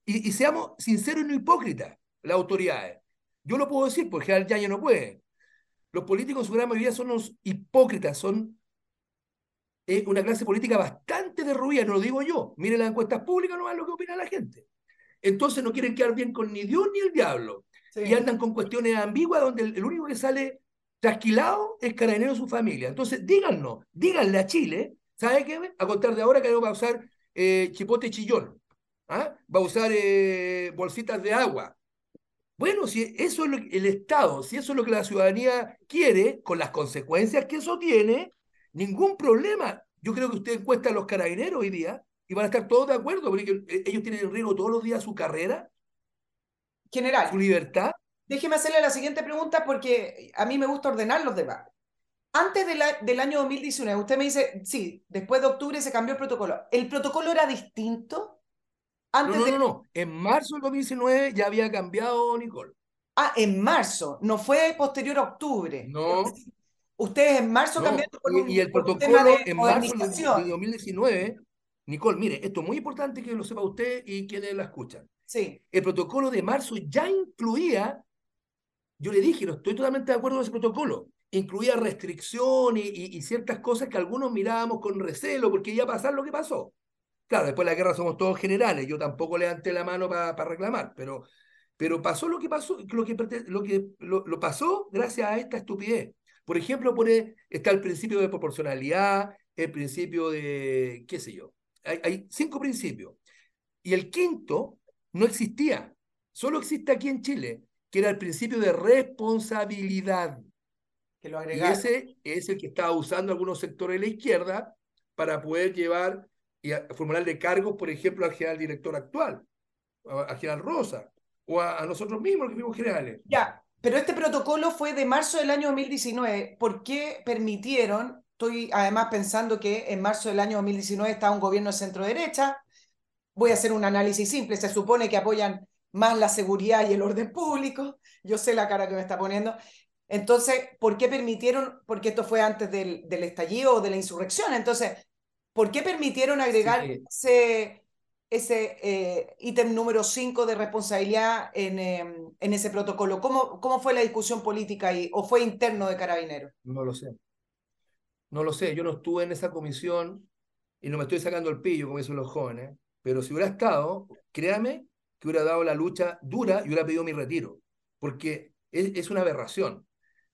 y, y, seamos sinceros y no hipócritas, las autoridades. Yo lo puedo decir, porque ya ya no puede. Los políticos en su gran mayoría son los hipócritas, son eh, una clase política bastante derruida, no lo digo yo. Miren las encuestas públicas, no es lo que opina la gente. Entonces no quieren quedar bien con ni Dios ni el diablo. Y andan con cuestiones ambiguas donde el, único que sale trasquilado es Carabinero y su familia. Entonces díganos, díganle a Chile, ¿sabe qué? A contar de ahora que va a usar eh, chipote chillón, ¿ah? va a usar eh, bolsitas de agua. Bueno, si eso es lo que el Estado, si eso es lo que la ciudadanía quiere, con las consecuencias que eso tiene, ningún problema. Yo creo que usted encuesta a los carabineros hoy día y van a estar todos de acuerdo, porque eh, ellos tienen en riesgo todos los días su carrera, General, su libertad. Déjeme hacerle la siguiente pregunta porque a mí me gusta ordenar los debates. Antes de la, del año 2019, usted me dice, sí, después de octubre se cambió el protocolo. ¿El protocolo era distinto? Antes no, no, no, no. En marzo del 2019 ya había cambiado, Nicole. Ah, en marzo, no fue posterior a octubre. No. Ustedes en marzo cambiaron con y, y el protocolo de en marzo de 2019, Nicole, mire, esto es muy importante que lo sepa usted y quienes la escuchan. Sí. El protocolo de marzo ya incluía, yo le dije, no estoy totalmente de acuerdo con ese protocolo, incluía restricciones y, y, ciertas cosas que algunos mirábamos con recelo porque iba a pasar lo que pasó. Claro, después de la guerra somos todos generales, yo tampoco levanté la mano para reclamar, pero, pero pasó lo que pasó, lo que, lo, que lo, lo pasó gracias a esta estupidez. Por ejemplo, pone, está el principio de proporcionalidad, el principio de, qué sé yo, hay, hay cinco principios. Y el quinto no existía, solo existe aquí en Chile, que era el principio de responsabilidad. Que lo y ese es el que estaba usando algunos sectores de la izquierda para poder llevar y formularle cargos, por ejemplo, al general director actual, al general Rosa, o a, a nosotros mismos, que fuimos generales. Ya, pero este protocolo fue de marzo del año 2019. ¿Por qué permitieron? Estoy además pensando que en marzo del año 2019 estaba un gobierno de centro derecha. Voy a hacer un análisis simple. Se supone que apoyan más la seguridad y el orden público. Yo sé la cara que me está poniendo. Entonces, ¿por qué permitieron? Porque esto fue antes del, del estallido o de la insurrección. Entonces, ¿por qué permitieron agregar sí. ese, ese eh, ítem número 5 de responsabilidad en, eh, en ese protocolo? ¿Cómo, ¿Cómo fue la discusión política ahí? ¿O fue interno de Carabineros? No lo sé. No lo sé. Yo no estuve en esa comisión y no me estoy sacando el pillo, como dicen los jóvenes. Pero si hubiera estado, créame que hubiera dado la lucha dura y hubiera pedido mi retiro. Porque es, es una aberración.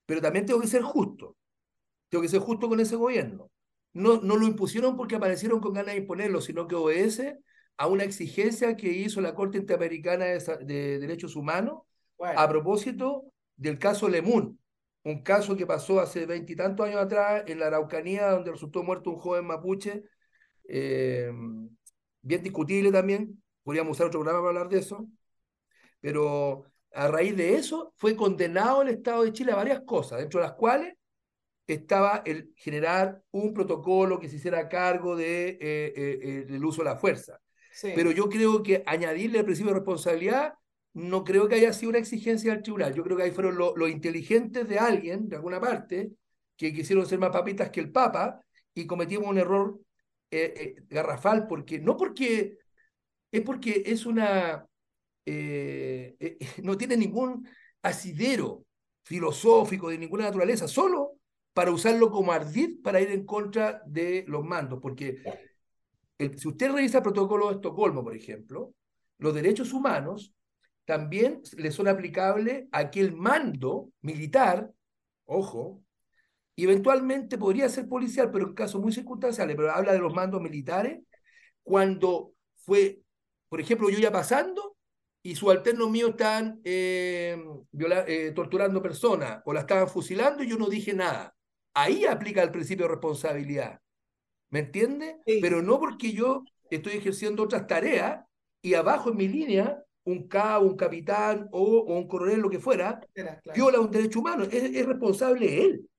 Pero también tengo que ser justo. Tengo que ser justo con ese gobierno. No, no lo impusieron porque aparecieron con ganas de imponerlo, sino que obedece a una exigencia que hizo la Corte Interamericana de, de Derechos Humanos bueno. a propósito del caso Lemun, un caso que pasó hace veintitantos años atrás en la Araucanía, donde resultó muerto un joven mapuche, eh, bien discutible también, podríamos usar otro programa para hablar de eso, pero a raíz de eso fue condenado el Estado de Chile a varias cosas, dentro de las cuales estaba el generar un protocolo que se hiciera cargo de, eh, eh, del uso de la fuerza. Sí. Pero yo creo que añadirle el principio de responsabilidad no creo que haya sido una exigencia del tribunal. Yo creo que ahí fueron los lo inteligentes de alguien, de alguna parte, que quisieron ser más papitas que el Papa y cometimos un error eh, eh, garrafal, porque no porque es porque es una. Eh, eh no tiene ningún asidero filosófico de ninguna naturaleza, solo para usarlo como ardid para ir en contra de los mandos, porque el, si usted revisa el protocolo de Estocolmo, por ejemplo, los derechos humanos también le son aplicables a aquel mando militar, ojo, y eventualmente podría ser policial, pero en casos muy circunstanciales, pero habla de los mandos militares, cuando fue, por ejemplo, yo ya pasando y subalternos míos estaban eh, eh, torturando personas o la estaban fusilando y yo no dije nada. Ahí aplica el principio de responsabilidad. ¿Me entiende? Pero no porque yo estoy ejerciendo otras tareas y abajo en mi línea un cabo, un capitán o, un coronel, lo que fuera, viola un derecho humano. Es, responsable él.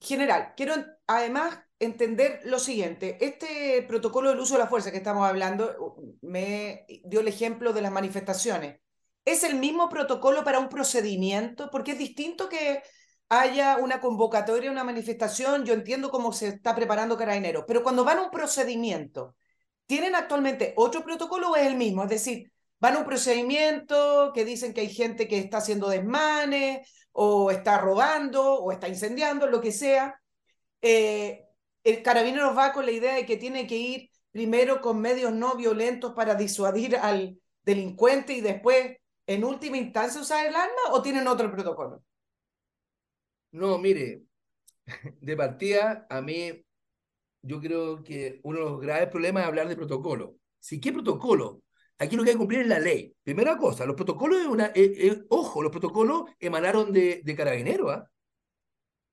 General, quiero además entender lo siguiente. Este protocolo del uso de la fuerza que estamos hablando me dio el ejemplo de las manifestaciones. ¿Es el mismo protocolo para un procedimiento? Porque es distinto que haya una convocatoria, una manifestación. Yo entiendo cómo se está preparando Carabineros, pero cuando van a un procedimiento, ¿tienen actualmente otro protocolo o es el mismo? Es decir, van a un procedimiento que dicen que hay gente que está haciendo desmanes o está robando o está incendiando, lo que sea. Eh, el carabinero va con la idea de que tiene que ir primero con medios no violentos para disuadir al delincuente y después, en última instancia, usar el arma o tienen otro protocolo? No, mire, de partida, a mí, yo creo que uno de los graves problemas es hablar de protocolo. Si, ¿qué protocolo? Aquí lo que hay que cumplir es la ley. Primera cosa, los protocolos, eh, ojo, los protocolos emanaron de, de Carabineros. ¿ah?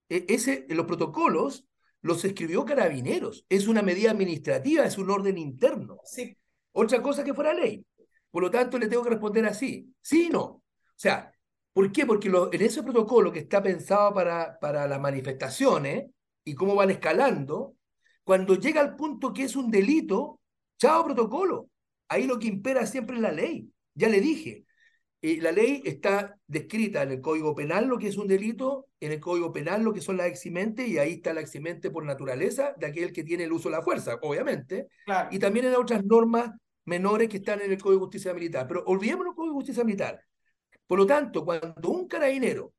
E, ese, los protocolos los escribió Carabineros. Es una medida administrativa, es un orden interno. Sí. Otra cosa que fuera ley. Por lo tanto, le tengo que responder así. Sí y no. O sea, ¿por qué? Porque en ese protocolo que está pensado para, para las manifestaciones y cómo van escalando, cuando llega al punto que es un delito, chao protocolo. Ahí lo que impera siempre es la ley. Ya le dije, eh, la ley está descrita en el Código Penal lo que es un delito, en el Código Penal lo que son las eximentes, y ahí está la eximente por naturaleza de aquel que tiene el uso de la fuerza, obviamente, y también en otras normas menores que están en el Código de Justicia Militar. Pero olvidemos el Código de Justicia Militar. Por lo tanto, cuando un carabinero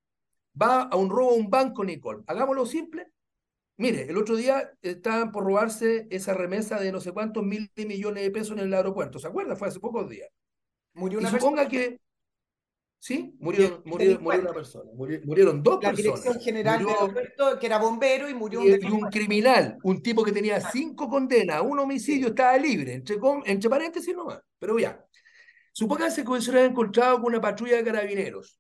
va a un robo a un banco, Nicole, hagámoslo simple, Mire, el otro día estaban por robarse esa remesa de no sé cuántos mil millones de pesos en el aeropuerto. ¿Se acuerda? Fue hace pocos días. Murió una y suponga que. Sí, murió, murió, una persona. murieron dos personas. La dirección general del aeropuerto, que era bombero, y murió un. Y, un criminal, un tipo que tenía cinco condenas, un homicidio, estaba libre, entre, entre paréntesis nomás. Pero ya. Supóngase que se hubiera encontrado con una patrulla de carabineros.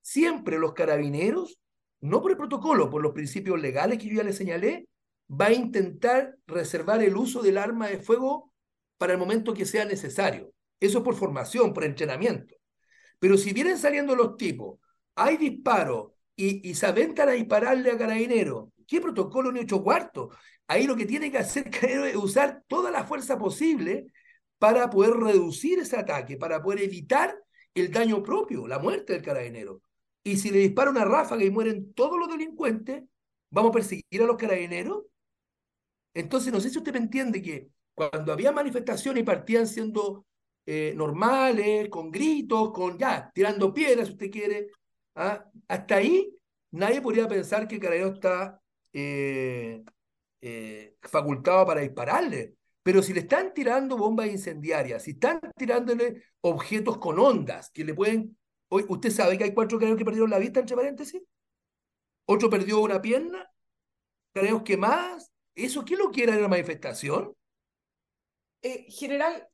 Siempre los carabineros no por el protocolo, por los principios legales que yo ya le señalé, va a intentar reservar el uso del arma de fuego para el momento que sea necesario. Eso es por formación, por entrenamiento. Pero si vienen saliendo los tipos, hay disparos y, se aventan a dispararle a carabinero, ¿qué protocolo ni ocho cuartos? Ahí lo que tiene que hacer es usar toda la fuerza posible para poder reducir ese ataque, para poder evitar el daño propio, la muerte del carabinero. Y si le dispara una ráfaga y mueren todos los delincuentes, ¿vamos a perseguir a los carabineros? Entonces, no sé si usted me entiende que cuando había manifestaciones y partían siendo eh, normales, con gritos, con ya, tirando piedras, si usted quiere, ¿ah? hasta ahí nadie podría pensar que el carabinero está eh, eh, facultado para dispararle. Pero si le están tirando bombas incendiarias, si están tirándole objetos con ondas que le pueden Hoy, ¿usted sabe que hay cuatro carabineros que perdieron la vista, entre paréntesis? Otro perdió una pierna, carabineros quemadas. ¿Eso qué lo quiere en la manifestación? Eh, general,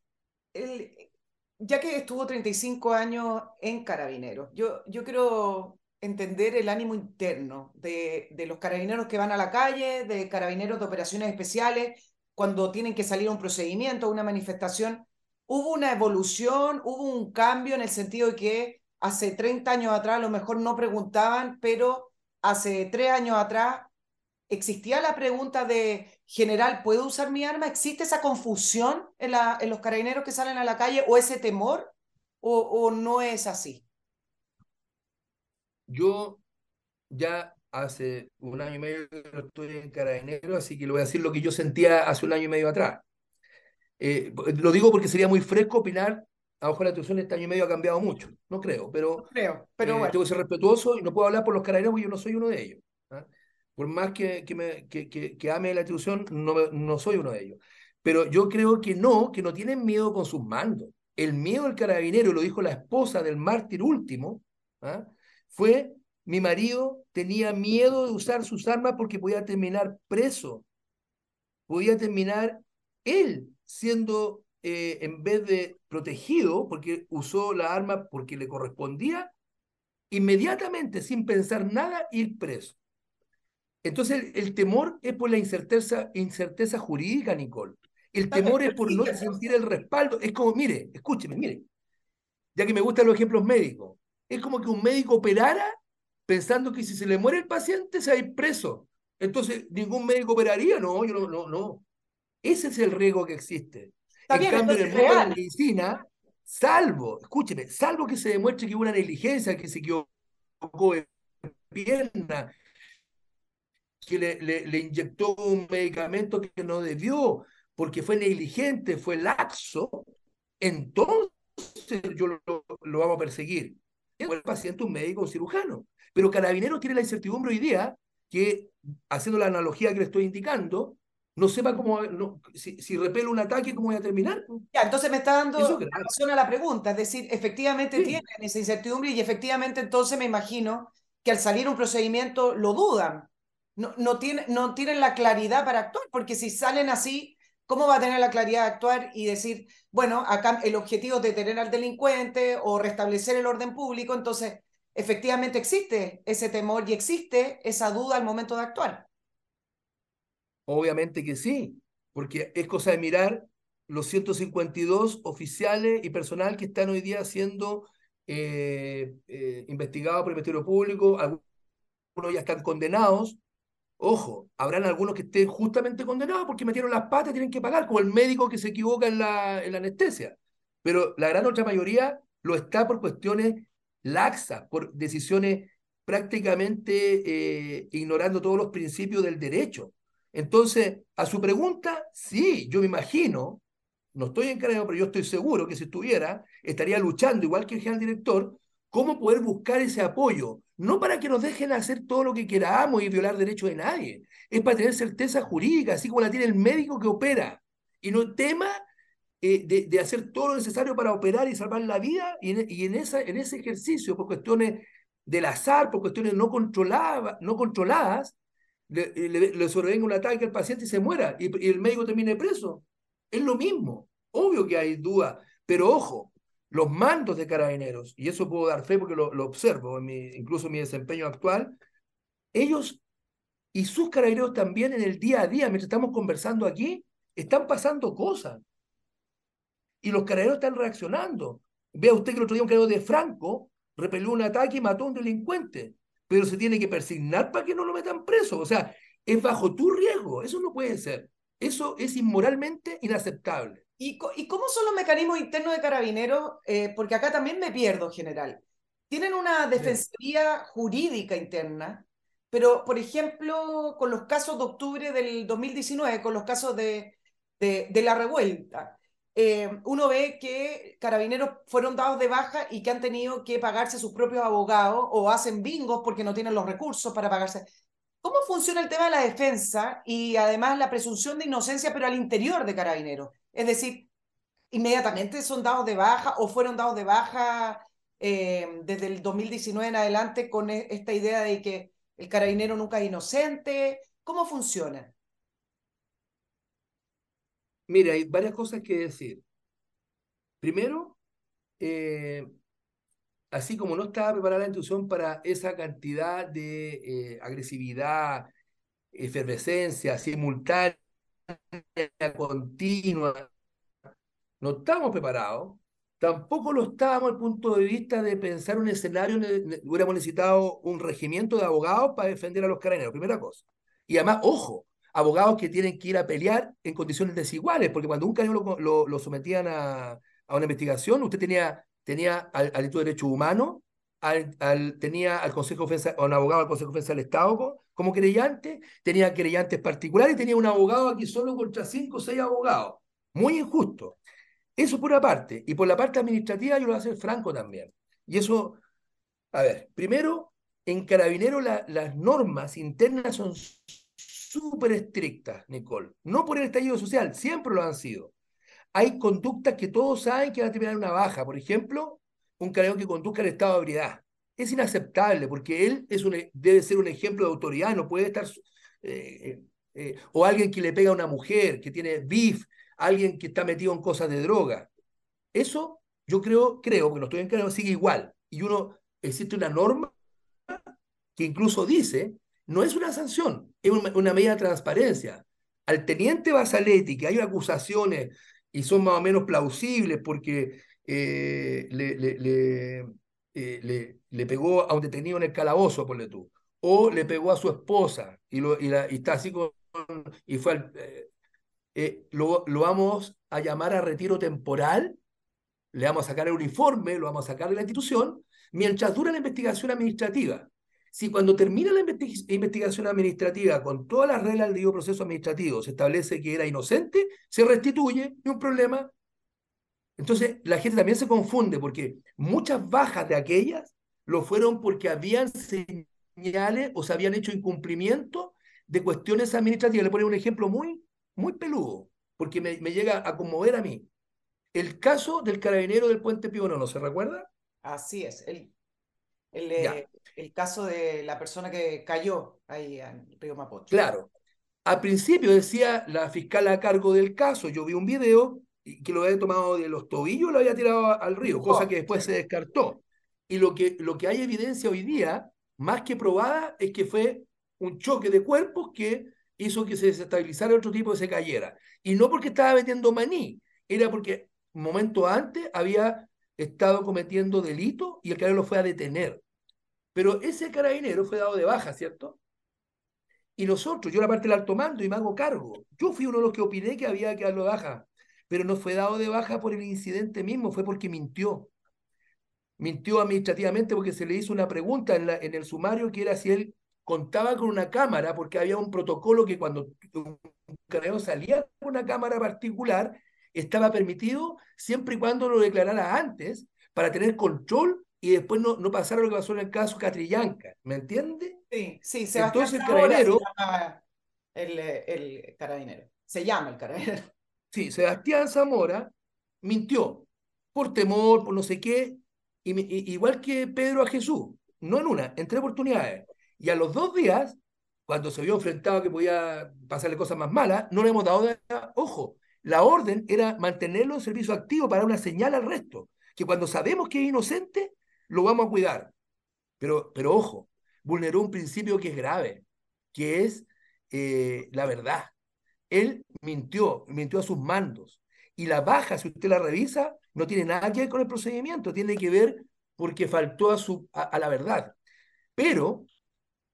ya que estuvo 35 años en Carabineros, yo, yo quiero entender el ánimo interno de, de, los carabineros que van a la calle, de carabineros de operaciones especiales, cuando tienen que salir a un procedimiento, a una manifestación. ¿Hubo una evolución, hubo un cambio en el sentido de que hace 30 años atrás a lo mejor no preguntaban, pero hace tres años atrás existía la pregunta de, general, ¿puedo usar mi arma? ¿Existe esa confusión en, la, en los carabineros que salen a la calle o ese temor o, o no es así? Yo ya hace un año y medio que estoy en carabinero, así que le voy a decir lo que yo sentía hace un año y medio atrás. Eh, lo digo porque sería muy fresco opinar a lo mejor la situación este año y medio ha cambiado mucho, no creo, pero, creo, pero eh, tengo que ser respetuoso y no puedo hablar por los carabineros porque yo no soy uno de ellos. ¿ah? Por más que, que, me, que, que, ame la institución, no, no soy uno de ellos. Pero yo creo que no, que no tienen miedo con sus mandos. El miedo del carabinero, lo dijo la esposa del mártir último, ¿ah? fue mi marido tenía miedo de usar sus armas porque podía terminar preso. Podía terminar él siendo, eh, en vez de protegido, porque usó la arma porque le correspondía, inmediatamente, sin pensar nada, ir preso. Entonces, el, temor es por la incerteza, incerteza jurídica, Nicole. El temor es por no sentir el respaldo. Es como, mire, escúcheme, mire, ya que me gustan los ejemplos médicos, es como que un médico operara pensando que si se le muere el paciente se va a ir preso. Entonces, ningún médico operaría, no, yo no, no, no. Ese es el riesgo que existe. en cambio, en el mundo de la medicina, salvo, escúcheme, salvo que se demuestre que hubo una negligencia, que se equivocó de pierna, que le, le, inyectó un medicamento que no debió, porque fue negligente, fue laxo, entonces yo lo, lo vamos a perseguir. El paciente, un médico, un cirujano. Pero Carabineros tiene la incertidumbre hoy día que, haciendo la analogía que le estoy indicando, no sepa cómo, no, si, si repele un ataque, cómo voy a terminar. Ya, entonces me está dando razón a la pregunta, es decir, efectivamente tienen esa incertidumbre y efectivamente entonces me imagino que al salir un procedimiento lo dudan, no, no, no tienen la claridad para actuar, porque si salen así, ¿cómo va a tener la claridad de actuar y decir, bueno, acá el objetivo es detener al delincuente o restablecer el orden público? Entonces, efectivamente existe ese temor y existe esa duda al momento de actuar. Obviamente que sí, porque es cosa de mirar los 152 oficiales y personal que están hoy día siendo eh, eh, investigados por el Ministerio Público, algunos ya están condenados. Ojo, habrán algunos que estén justamente condenados porque metieron las patas y tienen que pagar, como el médico que se equivoca en la, anestesia. Pero la gran otra mayoría lo está por cuestiones laxas, por decisiones prácticamente eh, ignorando todos los principios del derecho. Entonces, a su pregunta, sí, yo me imagino, no estoy encargado, pero yo estoy seguro que si estuviera, estaría luchando, igual que el general director, cómo poder buscar ese apoyo. No para que nos dejen hacer todo lo que queramos y violar derechos de nadie, es para tener certeza jurídica, así como la tiene el médico que opera. Y no tema eh, de, hacer todo lo necesario para operar y salvar la vida, y en, ese ejercicio, por cuestiones del azar, por cuestiones no controladas, controladas le, sobrevenga un ataque al paciente y se muera, y, el médico termine preso. Es lo mismo. Obvio que hay duda, pero ojo, los mandos de carabineros, y eso puedo dar fe porque lo, observo, en mi, incluso en mi desempeño actual, ellos y sus carabineros también en el día a día, mientras estamos conversando aquí, están pasando cosas y los carabineros están reaccionando. Vea usted que el otro día un carabinero de Franco repelió un ataque y mató a un delincuente, pero se tiene que persignar para que no lo metan preso. O sea, es bajo tu riesgo, eso no puede ser. Eso es inmoralmente inaceptable. ¿Y, y cómo son los mecanismos internos de carabineros? Eh, porque acá también me pierdo, general. Tienen una defensoría jurídica interna, pero, por ejemplo, con los casos de octubre del 2019, con los casos de, de, de la revuelta, eh, uno ve que carabineros fueron dados de baja y que han tenido que pagarse sus propios abogados o hacen bingos porque no tienen los recursos para pagarse. ¿Cómo funciona el tema de la defensa y además la presunción de inocencia, pero al interior de carabineros? Es decir, inmediatamente son dados de baja o fueron dados de baja eh, desde el 2019 en adelante con e, esta idea de que el carabinero nunca es inocente. ¿Cómo funciona? Mira, hay varias cosas que decir. Primero, eh, así como no estaba preparada la institución para esa cantidad de eh, agresividad, efervescencia simultánea, continua, no estábamos preparados, tampoco lo estábamos el punto de vista de pensar un escenario, hubiéramos necesitado un regimiento de abogados para defender a los carabineros, primera cosa. Y además, ojo, abogados que tienen que ir a pelear en condiciones desiguales, porque cuando un carabinero lo, lo, sometían a, a, una investigación, usted tenía, tenía al, Instituto de Derechos Humanos, al, al, tenía al Consejo de Defensa, a un abogado del Consejo de Defensa del Estado como querellante, tenía querellantes particulares, tenía un abogado aquí solo contra cinco o seis abogados. Muy injusto. Eso por una parte. Y por la parte administrativa yo lo voy a hacer franco también. Y eso, a ver, primero, en Carabinero las normas internas son súper estrictas, Nicole. No por el estallido social, siempre lo han sido. Hay conductas que todos saben que van a terminar una baja. Por ejemplo, un carabinero que conduzca el estado de ebriedad. Es inaceptable porque él es un, debe ser un ejemplo de autoridad, no puede estar... Eh, eh, o alguien que le pega a una mujer, que tiene beef, alguien que está metido en cosas de droga. Eso yo creo, creo, que no estoy en claro, sigue igual. Y uno, existe una norma que incluso dice, no es una sanción, es una, una medida de transparencia. Al teniente Basaletti, que hay acusaciones y son más o menos plausibles porque eh, le, eh, le, pegó a un detenido en el calabozo, ponle tú, o le pegó a su esposa y, lo, y, la, está así con... Y fue al, eh, eh, lo, lo, vamos a llamar a retiro temporal, le vamos a sacar el uniforme, lo vamos a sacar de la institución, mientras dura la investigación administrativa. Si cuando termina la investigación administrativa con todas las reglas del proceso administrativo se establece que era inocente, se restituye, y un problema. Entonces, la gente también se confunde porque muchas bajas de aquellas lo fueron porque habían señales o se habían hecho incumplimiento de cuestiones administrativas. Le pongo un ejemplo muy, muy peludo, porque me, me, llega a conmover a mí. El caso del carabinero del puente Pío ¿no se recuerda? Así es, el, el, eh, el, caso de la persona que cayó ahí en Río Mapocho. Claro. Al principio decía la fiscal a cargo del caso, yo vi un video que lo había tomado de los tobillos y lo había tirado al río, cosa que después se descartó. Y lo que, lo que hay evidencia hoy día, más que probada, es que fue un choque de cuerpos que hizo que se desestabilizara otro tipo y se cayera. Y no porque estaba vendiendo maní, era porque un momento antes había estado cometiendo delito y el carabinero lo fue a detener. Pero ese carabinero fue dado de baja, ¿cierto? Y nosotros, yo la parte del alto mando y me hago cargo. Yo fui uno de los que opiné que había que darlo de baja, pero no fue dado de baja por el incidente mismo, fue porque mintió. Mintió administrativamente porque se le hizo una pregunta en, la, en el sumario que era si él contaba con una cámara, porque había un protocolo que cuando un carabinero salía con una cámara particular, estaba permitido siempre y cuando lo declarara antes para tener control y después no, no pasara lo que pasó en el caso Catrillanca. ¿Me entiende? Sí, sí, Sebastián Entonces el carabinero. El, el carabinero. Se llama el carabinero. Sí, Sebastián Zamora mintió por temor, por no sé qué, igual que Pedro a Jesús, no en una, en tres oportunidades. Y a los dos días, cuando se vio enfrentado que podía pasarle cosas más malas, no le hemos dado de, ojo. La orden era mantenerlo en servicio activo para una señal al resto, que cuando sabemos que es inocente, lo vamos a cuidar. Pero, pero ojo, vulneró un principio que es grave, que es eh, la verdad. Él mintió, mintió a sus mandos. Y la baja, si usted la revisa, no tiene nada que ver con el procedimiento, tiene que ver porque faltó a, su, a, a la verdad. Pero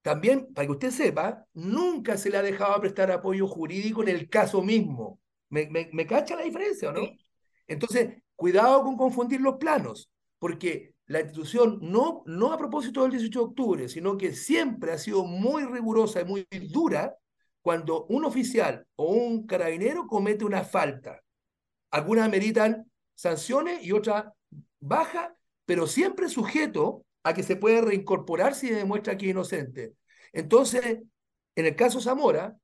también, para que usted sepa, nunca se le ha dejado prestar apoyo jurídico en el caso mismo. ¿Me, me, me cacha la diferencia o no? Entonces, cuidado con confundir los planos, porque la institución, no, no a propósito del 18 de octubre, sino que siempre ha sido muy rigurosa y muy dura cuando un oficial o un carabinero comete una falta. Algunas meritan sanciones y otras baja, pero siempre sujeto a que se puede reincorporar si demuestra que es inocente. Entonces, en el caso Zamora,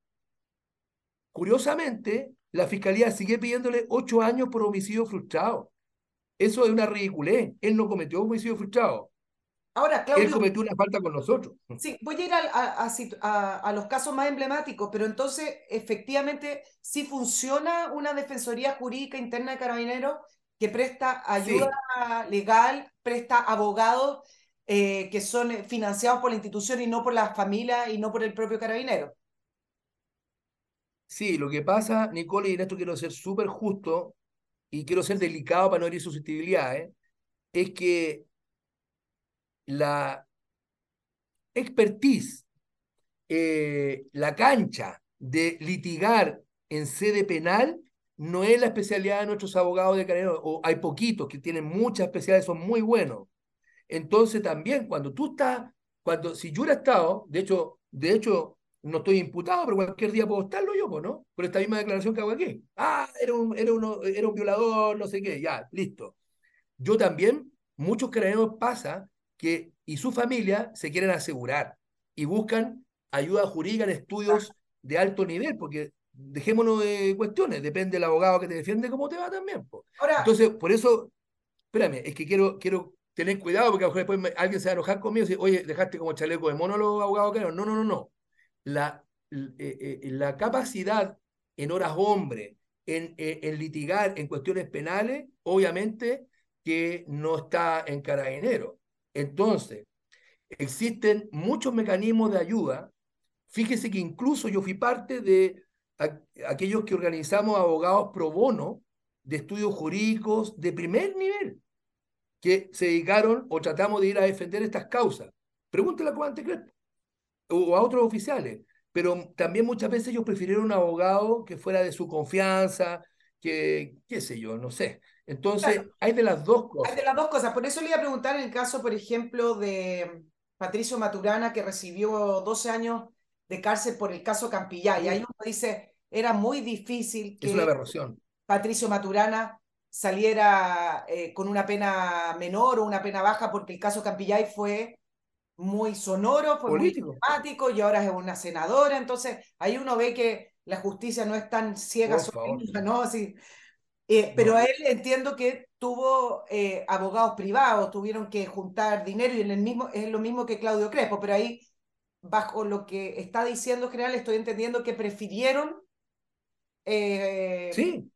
curiosamente, la fiscalía sigue pidiéndole ocho años por homicidio frustrado. Eso es una ridiculez. Él no cometió homicidio frustrado. Ahora, Claudio, Él cometió una falta con nosotros. Sí, voy a ir a, a, a, a, los casos más emblemáticos, pero entonces, efectivamente, sí funciona una defensoría jurídica interna de carabineros que presta ayuda sí. legal, presta abogados eh, que son financiados por la institución y no por la familia y no por el propio carabinero. Sí, lo que pasa, Nicole, y en esto quiero ser súper justo y quiero ser delicado para no herir susceptibilidades, es que la expertise, eh, la cancha de litigar en sede penal no es la especialidad de nuestros abogados de carabineros, o hay poquitos que tienen muchas especialidades, son muy buenos. Entonces también cuando tú estás, cuando si yo hubiera estado, de hecho, de hecho, no estoy imputado, pero cualquier día puedo estarlo yo, ¿no? Por esta misma declaración que hago aquí. Ah, era un, era uno, era un violador, no sé qué, ya, listo. Yo también, muchos carabineros pasa que, y su familia se quieren asegurar y buscan ayuda jurídica en estudios de alto nivel, porque dejémonos de cuestiones, depende del abogado que te defiende cómo te va también. Po. Ahora, Entonces, por eso, espérame, es que quiero, quiero tened cuidado porque a lo mejor después alguien se va a enojar conmigo y dice, oye, dejaste como chaleco de mono los abogados que no. No, no, no. La, eh, eh, la capacidad en horas hombre, en, eh, en, litigar en cuestiones penales, obviamente que no está en carabinero. Entonces, existen muchos mecanismos de ayuda. Fíjese que incluso yo fui parte de aquellos que organizamos abogados pro bono de estudios jurídicos de primer nivel que se dedicaron o tratamos de ir a defender estas causas. Pregúntele a Cobante Crespo o a otros oficiales. Pero también muchas veces ellos prefirieron un abogado que fuera de su confianza, que, qué sé yo, no sé. Entonces, hay de las dos cosas. Hay de las dos cosas. Por eso le iba a preguntar en el caso, por ejemplo, de Patricio Maturana, que recibió 12 años de cárcel por el caso Campillay. Y ahí uno dice, era muy difícil que es una aberración. Patricio Maturana saliera eh, con una pena menor o una pena baja, porque el caso Campillay fue muy sonoro, fue muy dramático y ahora es una senadora. Entonces, ahí uno ve que la justicia no es tan ciega, ¿no? Así, eh, pero a él entiendo que tuvo eh, abogados privados, tuvieron que juntar dinero y en el mismo, es lo mismo que Claudio Crespo, pero ahí, bajo lo que está diciendo general, estoy entendiendo que prefirieron eh, sí.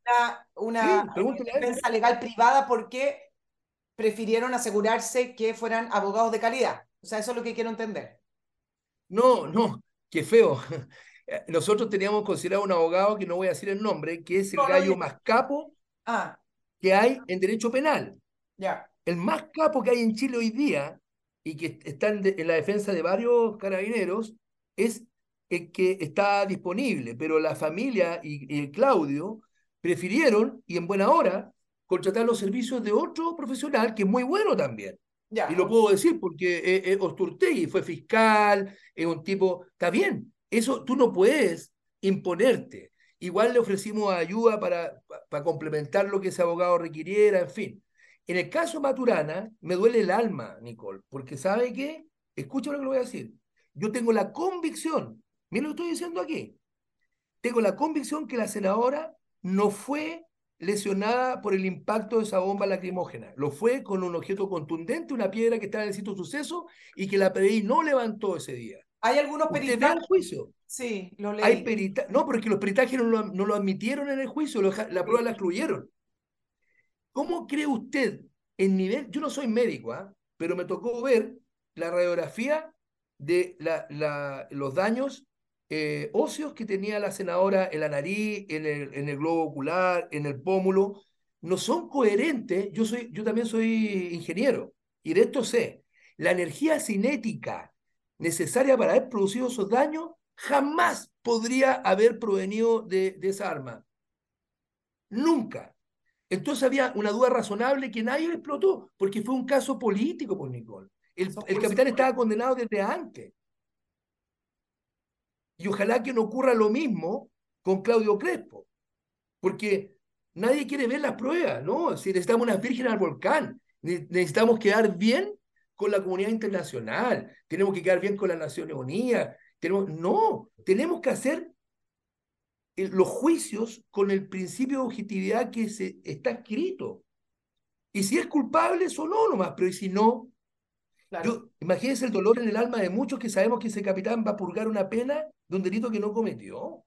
una, defensa legal privada porque prefirieron asegurarse que fueran abogados de calidad. O sea, eso es lo que quiero entender. No, no, qué feo. Nosotros teníamos considerado un abogado, que no voy a decir el nombre, que es el gallo más capo ah. que hay en derecho penal. Ya. El más capo que hay en Chile hoy día y que está en, en la defensa de varios carabineros es que está disponible, pero la familia y, Claudio prefirieron, y en buena hora, contratar los servicios de otro profesional que es muy bueno también. Ya. Y lo puedo decir porque es, Osturtegui fue fiscal, es un tipo, está bien, eso tú no puedes imponerte. Igual le ofrecimos ayuda para, para complementar lo que ese abogado requiriera, en fin. En el caso Maturana, me duele el alma, Nicole, porque ¿sabe qué? Escucha lo que le voy a decir. Yo tengo la convicción Miren lo que estoy diciendo aquí. Tengo la convicción que la senadora no fue lesionada por el impacto de esa bomba lacrimógena. Lo fue con un objeto contundente, una piedra que estaba en el sitio de suceso y que la PDI no levantó ese día. ¿Hay algunos peritajes? el juicio? Sí, lo leí. Hay perita... No, porque los peritajes no lo, admitieron en el juicio, la prueba la excluyeron. ¿Cómo cree usted en nivel? Yo no soy médico, ¿ah? pero me tocó ver la radiografía de la, los daños eh, óseos que tenía la senadora en la nariz, en el, en el globo ocular, en el pómulo, no son coherentes. Yo, soy, yo también soy ingeniero y de esto sé. La energía cinética necesaria para haber producido esos daños jamás podría haber provenido de, de esa arma. Nunca. Entonces había una duda razonable que nadie explotó, porque fue un caso político por Nicole. El, el capitán estaba condenado desde antes. Y ojalá que no ocurra lo mismo con Claudio Crespo, porque nadie quiere ver las pruebas, ¿no? Si necesitamos unas vírgenes al volcán, necesitamos quedar bien con la comunidad internacional, tenemos que quedar bien con las Naciones Unidas, tenemos, no, tenemos que hacer los juicios con el principio de objetividad que se, está escrito. Y si es culpable, eso no nomás, pero y si no, imagínense el dolor en el alma de muchos que sabemos que ese capitán va a purgar una pena de un delito que no cometió.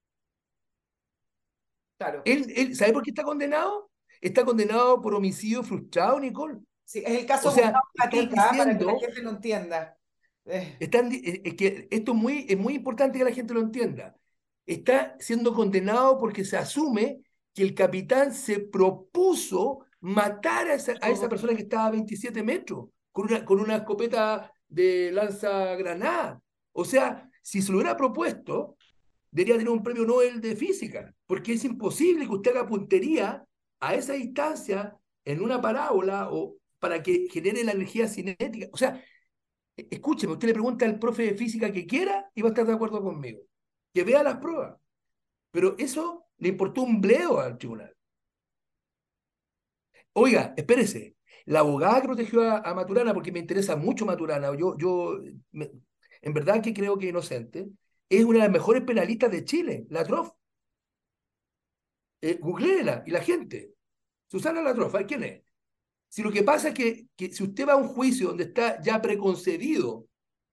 Claro. ¿Él, él, ¿Sabe por qué está condenado? Está condenado por homicidio frustrado, Nicole. Sí, es el caso o sea, diciendo, para que la gente lo entienda. Eh. Están, eh, es que esto es muy, es muy importante que la gente lo entienda. Está siendo condenado porque se asume que el capitán se propuso matar a esa, a esa persona que estaba a 27 metros con una, con una escopeta de lanza granada. O sea, si se lo hubiera propuesto, debería tener un premio Nobel de física, porque es imposible que usted haga puntería a esa distancia en una parábola o para que genere la energía cinética. O sea, e, escúcheme, usted le pregunta al profe de física que quiera y va a estar de acuerdo conmigo. Que vea las pruebas. Pero eso le importó un bleo al tribunal. Oiga, espérese, la abogada que protegió a, Maturana, porque me interesa mucho Maturana, yo, yo en verdad que creo que es inocente, es una de las mejores penalistas de Chile, la Trof. Eh, googleela y la gente. Susana Latrof, ¿quién es? Si lo que pasa es que, que si usted va a un juicio donde está ya preconcebido,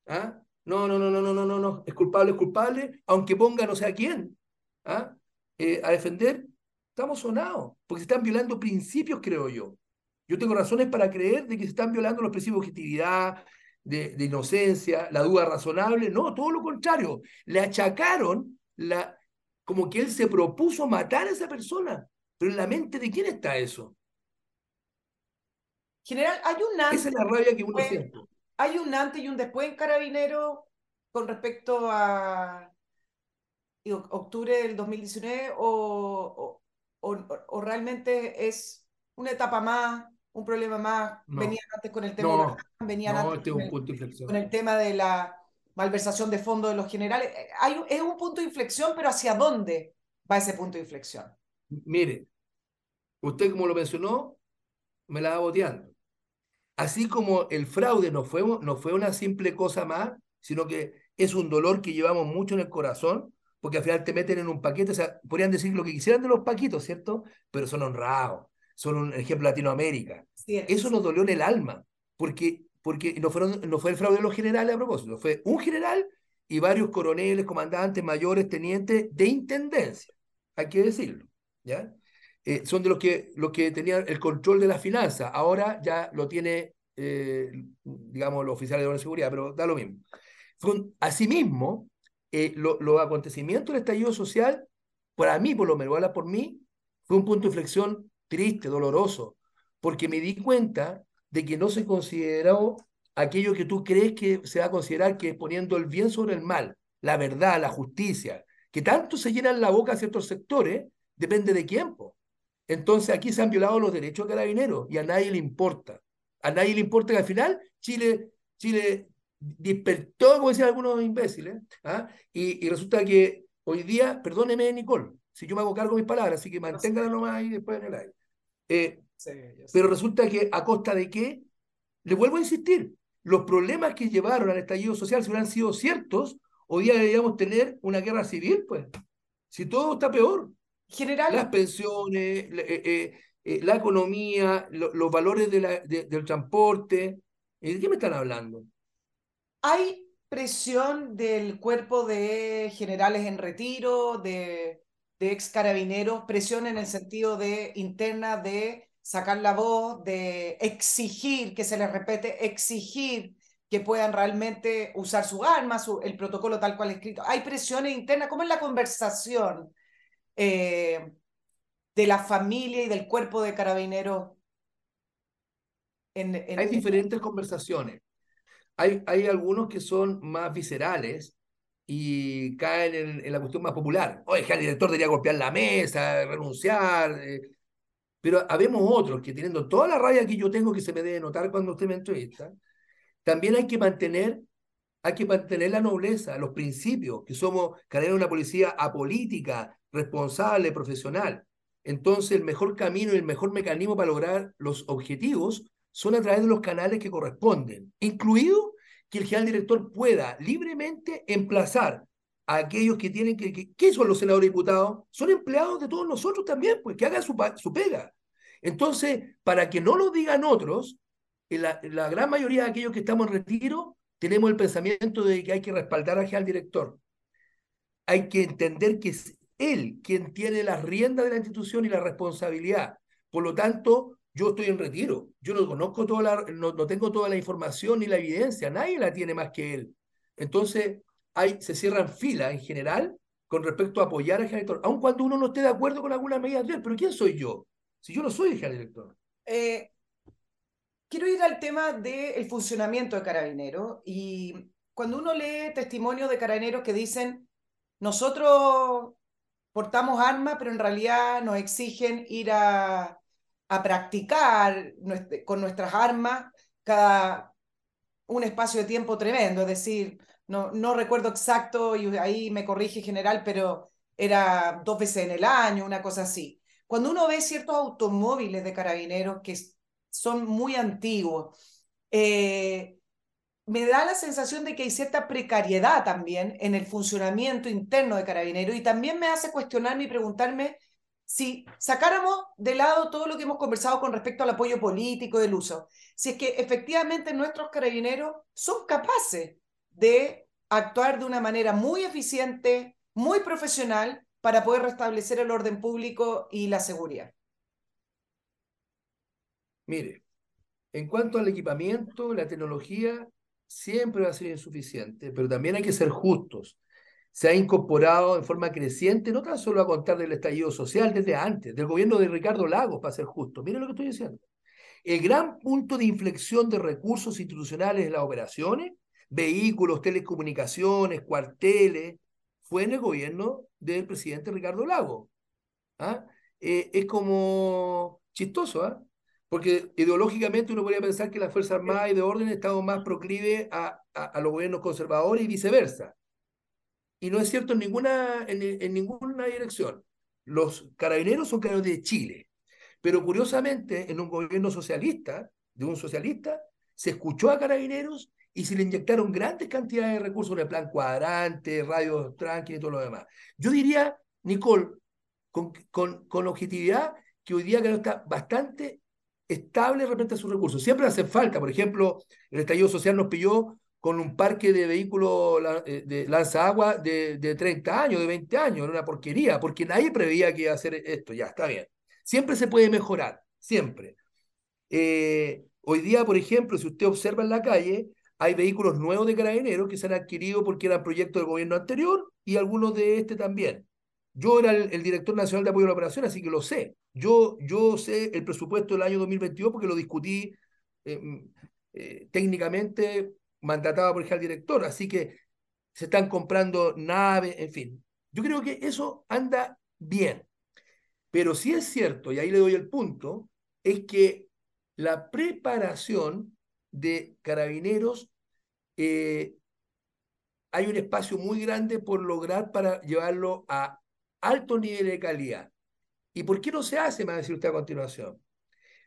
¿ah? no, no, no, no, no, no, no, no, es culpable, es culpable, aunque ponga no sé a quién ¿ah? Eh, a defender, estamos sonados, porque se están violando principios, creo yo. Yo tengo razones para creer de que se están violando los principios de objetividad, de, de inocencia, la duda razonable. No, todo lo contrario. Le achacaron la, como que él se propuso matar a esa persona. Pero en la mente de quién está eso? General, hay un antes. Esa es la rabia que uno siente. Hay un antes y un después en Carabinero con respecto a octubre del 2019 o, o, o, realmente es una etapa más, un problema más. venían antes con el tema, no, venían no, antes este con, el, con, el, tema de la malversación de fondos de los generales. Hay, es un punto de inflexión, pero ¿hacia dónde va ese punto de inflexión? Mire, usted como lo mencionó, me la va boteando. Así como el fraude no fue, no fue una simple cosa más, sino que es un dolor que llevamos mucho en el corazón, porque al final te meten en un paquete, o sea, podrían decir lo que quisieran de los paquitos, ¿cierto? Pero son honrados, son un ejemplo Latinoamérica. Eso nos dolió en el alma, porque, porque no, fueron, no fue el fraude de los generales a propósito, fue un general y varios coroneles, comandantes, mayores, tenientes de intendencia, hay que decirlo, ¿ya? Eh, son de los que, los que tenían el control de la finanza. Ahora ya lo tiene, eh, digamos, los oficiales de seguridad, pero da lo mismo. asimismo, eh, los acontecimientos del estallido social, para mí, por lo menos, habla por mí, fue un punto de inflexión triste, doloroso, porque me di cuenta de que no se consideró aquello que tú crees que se va a considerar que es poniendo el bien sobre el mal, la verdad, la justicia, que tanto se llenan la boca a ciertos sectores, depende de quién. Entonces aquí se han violado los derechos de carabineros y a nadie le importa. A nadie le importa que al final Chile, Chile despertó, como decían algunos imbéciles, ¿ah? y, y, resulta que hoy día, perdóneme Nicole, si yo me hago cargo de mis palabras, así que manténganla nomás ahí después en el aire. Eh, pero resulta que a costa de qué, le vuelvo a insistir, los problemas que llevaron al estallido social, si hubieran sido ciertos, hoy día deberíamos tener una guerra civil, pues. Si todo está peor. General. Las pensiones, eh, eh, eh, la economía, los valores de la, del transporte. ¿De qué me están hablando? ¿Hay presión del cuerpo de generales en retiro, de, de ex carabineros, presión en el sentido de interna de sacar la voz, de exigir que se les repete, exigir que puedan realmente usar su arma, su, el protocolo tal cual escrito. Hay presiones internas, ¿cómo es la conversación eh, de la familia y del cuerpo de carabineros. En, hay diferentes conversaciones. Hay, hay algunos que son más viscerales y caen en, la cuestión más popular. Oye, el director debería golpear la mesa, renunciar. Eh. Pero habemos otros que teniendo toda la rabia que yo tengo que se me debe notar cuando usted me entrevista, también hay que mantener hay que mantener la nobleza, los principios, que somos, que una policía apolítica, responsable, profesional. Entonces, el mejor camino y el mejor mecanismo para lograr los objetivos son a través de los canales que corresponden, incluido que el general director pueda libremente emplazar a aquellos que tienen que, ¿qué son los senadores y diputados? Son empleados de todos nosotros también, pues que hagan su, su pega. Entonces, para que no lo digan otros, la gran mayoría de aquellos que estamos en retiro, tenemos el pensamiento de que hay que respaldar al director. Hay que entender que es él quien tiene las riendas de la institución y la responsabilidad. Por lo tanto, yo estoy en retiro. Yo no conozco toda la, no, no tengo toda la información ni la evidencia. Nadie la tiene más que él. Entonces, hay, se cierran filas en general con respecto a apoyar al director, aun cuando uno no esté de acuerdo con algunas medidas de él. Pero ¿quién soy yo? Si yo no soy el director. Eh, quiero ir al tema del funcionamiento de Carabinero y cuando uno lee testimonios de carabineros que dicen, nosotros portamos armas, pero en realidad nos exigen ir a, a practicar con nuestras armas cada un espacio de tiempo tremendo, es decir, no, no recuerdo exacto y ahí me corrige general, pero era dos veces en el año, una cosa así. Cuando uno ve ciertos automóviles de carabineros que son muy antiguos. Eh, me da la sensación de que hay cierta precariedad también en el funcionamiento interno de Carabinero y también me hace cuestionarme y preguntarme si sacáramos de lado todo lo que hemos conversado con respecto al apoyo político del uso, si es que efectivamente nuestros carabineros son capaces de actuar de una manera muy eficiente, muy profesional, para poder restablecer el orden público y la seguridad. Mire, en cuanto al equipamiento, la tecnología siempre va a ser insuficiente, pero también hay que ser justos se ha incorporado en forma creciente, no tan solo a contar del estallido social desde antes, del gobierno de Ricardo Lagos, para ser justo. Miren lo que estoy diciendo. El gran punto de inflexión de recursos institucionales en las operaciones, vehículos, telecomunicaciones, cuarteles, fue en el gobierno del presidente Ricardo Lagos. ¿Ah? Eh, es como chistoso, ¿ah? Porque ideológicamente uno podría pensar que las Fuerzas Armadas y de orden estaban más proclives a, a, a los gobiernos conservadores y viceversa y no es cierto en ninguna, en, ninguna dirección. Los carabineros son carabineros de Chile, pero curiosamente en un gobierno socialista, de un socialista, se escuchó a carabineros y se le inyectaron grandes cantidades de recursos en el plan cuadrante, radios tranquilos y todo lo demás. Yo diría, Nicole, con, con, con objetividad, que hoy día creo está bastante estable respecto a sus recursos. Siempre hace falta, por ejemplo, el estallido social nos pilló con un parque de vehículos eh, de lanza agua de, de 30 años, de 20 años, era una porquería, porque nadie preveía que iba a hacer esto, ya está bien. Siempre se puede mejorar, siempre. Eh, hoy día, por ejemplo, si usted observa en la calle, hay vehículos nuevos de carabineros que se han adquirido porque eran proyectos del gobierno anterior y algunos de este también. Yo era el, director nacional de apoyo a la operación, así que lo sé. Yo, yo sé el presupuesto del año 2022 porque lo discutí eh, mm, técnicamente mandataba por el director, así que se están comprando naves, en fin. Yo creo que eso anda bien. Pero sí es cierto, y ahí le doy el punto, es que la preparación de carabineros, eh, hay un espacio muy grande por lograr para llevarlo a alto nivel de calidad. ¿Y por qué no se hace? Me va a decir usted a continuación.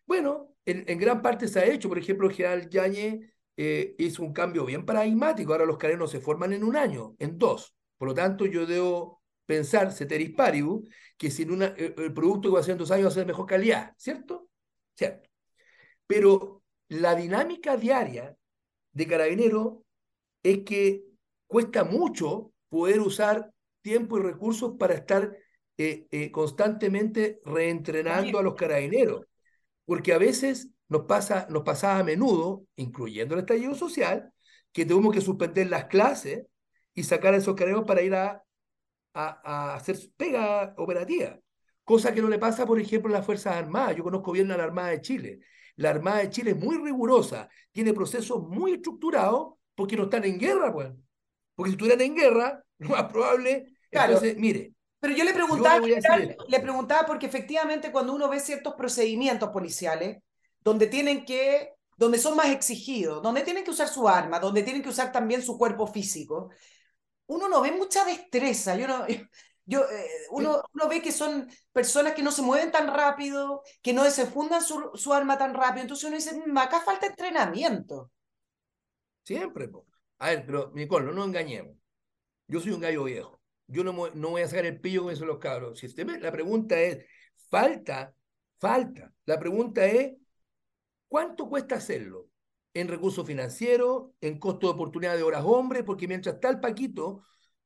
Bueno, en, gran parte se ha hecho. Por ejemplo, general Yañez eh, es un cambio bien paradigmático. Ahora los carenos se forman en un año, en dos. Por lo tanto, yo debo pensar, ceteris paribus, que sin una, eh, el producto que va a ser en dos años va a ser de mejor calidad, ¿cierto? Cierto. Pero la dinámica diaria de carabinero es que cuesta mucho poder usar tiempo y recursos para estar eh, constantemente reentrenando a los carabineros. Porque a veces nos, pasa, nos pasaba a menudo, incluyendo el estallido social, que tuvimos que suspender las clases y sacar a esos carabineros para ir a, a, hacer pega operativa. Cosa que no le pasa, por ejemplo, a las Fuerzas Armadas. Yo conozco bien a la Armada de Chile. La Armada de Chile es muy rigurosa, tiene procesos muy estructurados porque no están en guerra, pues. Porque si estuvieran en guerra, lo más probable, claro. entonces, mire. Pero yo le preguntaba, le preguntaba porque efectivamente cuando uno ve ciertos procedimientos policiales, donde tienen que, donde son más exigidos, donde tienen que usar su arma, donde tienen que usar también su cuerpo físico, uno no ve mucha destreza. Yo no, yo, eh, uno, uno, ve que son personas que no se mueven tan rápido, que no desenfundan su, su arma tan rápido. Entonces uno dice, mm, acá falta entrenamiento. Siempre. A ver, pero Nicole, no nos engañemos. Yo soy un gallo viejo. Yo no, no voy a sacar el pillo con eso los cabros. Si usted la pregunta es, falta, falta. La pregunta es, ¿Cuánto cuesta hacerlo? En recursos financieros, en costo de oportunidad de horas hombre, porque mientras está el Paquito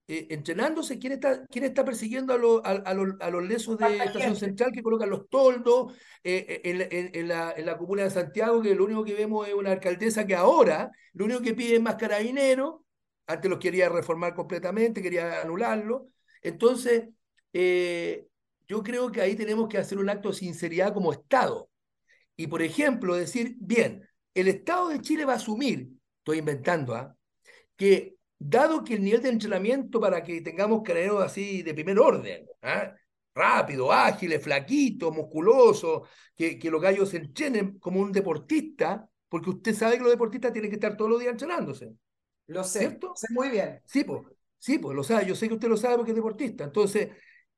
eh, entrenándose, ¿quién está, quién está persiguiendo a, a, a, los lesos de Estación Central que colocan los toldos eh, eh, en, la, en, la, comuna de Santiago, que lo único que vemos es una alcaldesa que ahora lo único que pide es más carabinero, antes los quería reformar completamente, quería anularlo. Entonces, yo creo que ahí tenemos que hacer un acto de sinceridad como Estado y, por ejemplo, decir, bien, el Estado de Chile va a asumir, estoy inventando, ¿ah? que dado que el nivel de entrenamiento para que tengamos carabineros así de primer orden, ¿ah? rápido, ágiles, flaquitos, musculosos, que, que los gallos se entrenen como un deportista, porque usted sabe que los deportistas tienen que estar todos los días entrenándose. Lo sé, ¿cierto? sé muy bien. Sí, pues, sí, pues lo sabe, yo sé que usted lo sabe porque es deportista. Entonces,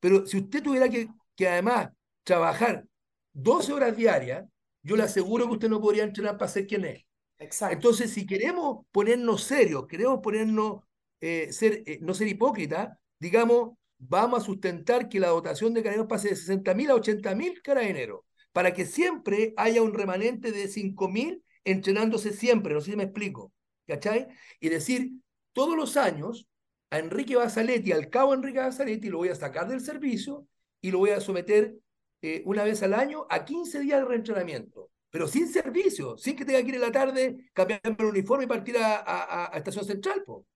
pero si usted tuviera que, que además trabajar 12 horas diarias, yo le aseguro que usted no podría entrenar para ser quien es. Exacto. Entonces, si queremos ponernos serios, queremos ponernos, eh, ser, eh, no ser hipócritas, digamos, vamos a sustentar que la dotación de carabineros pase de 60.000 a 80.000 carabineros, para que siempre haya un remanente de 5.000 entrenándose siempre, no sé si me explico, ¿cachai? Y decir, todos los años, a Enrique Basaletti, al cabo Enrique Basaletti, lo voy a sacar del servicio y lo voy a someter eh, una vez al año a 15 días de reentrenamiento, pero sin servicio, sin que tenga que ir en la tarde, cambiarme el uniforme y partir a, a, Estación Central. Po.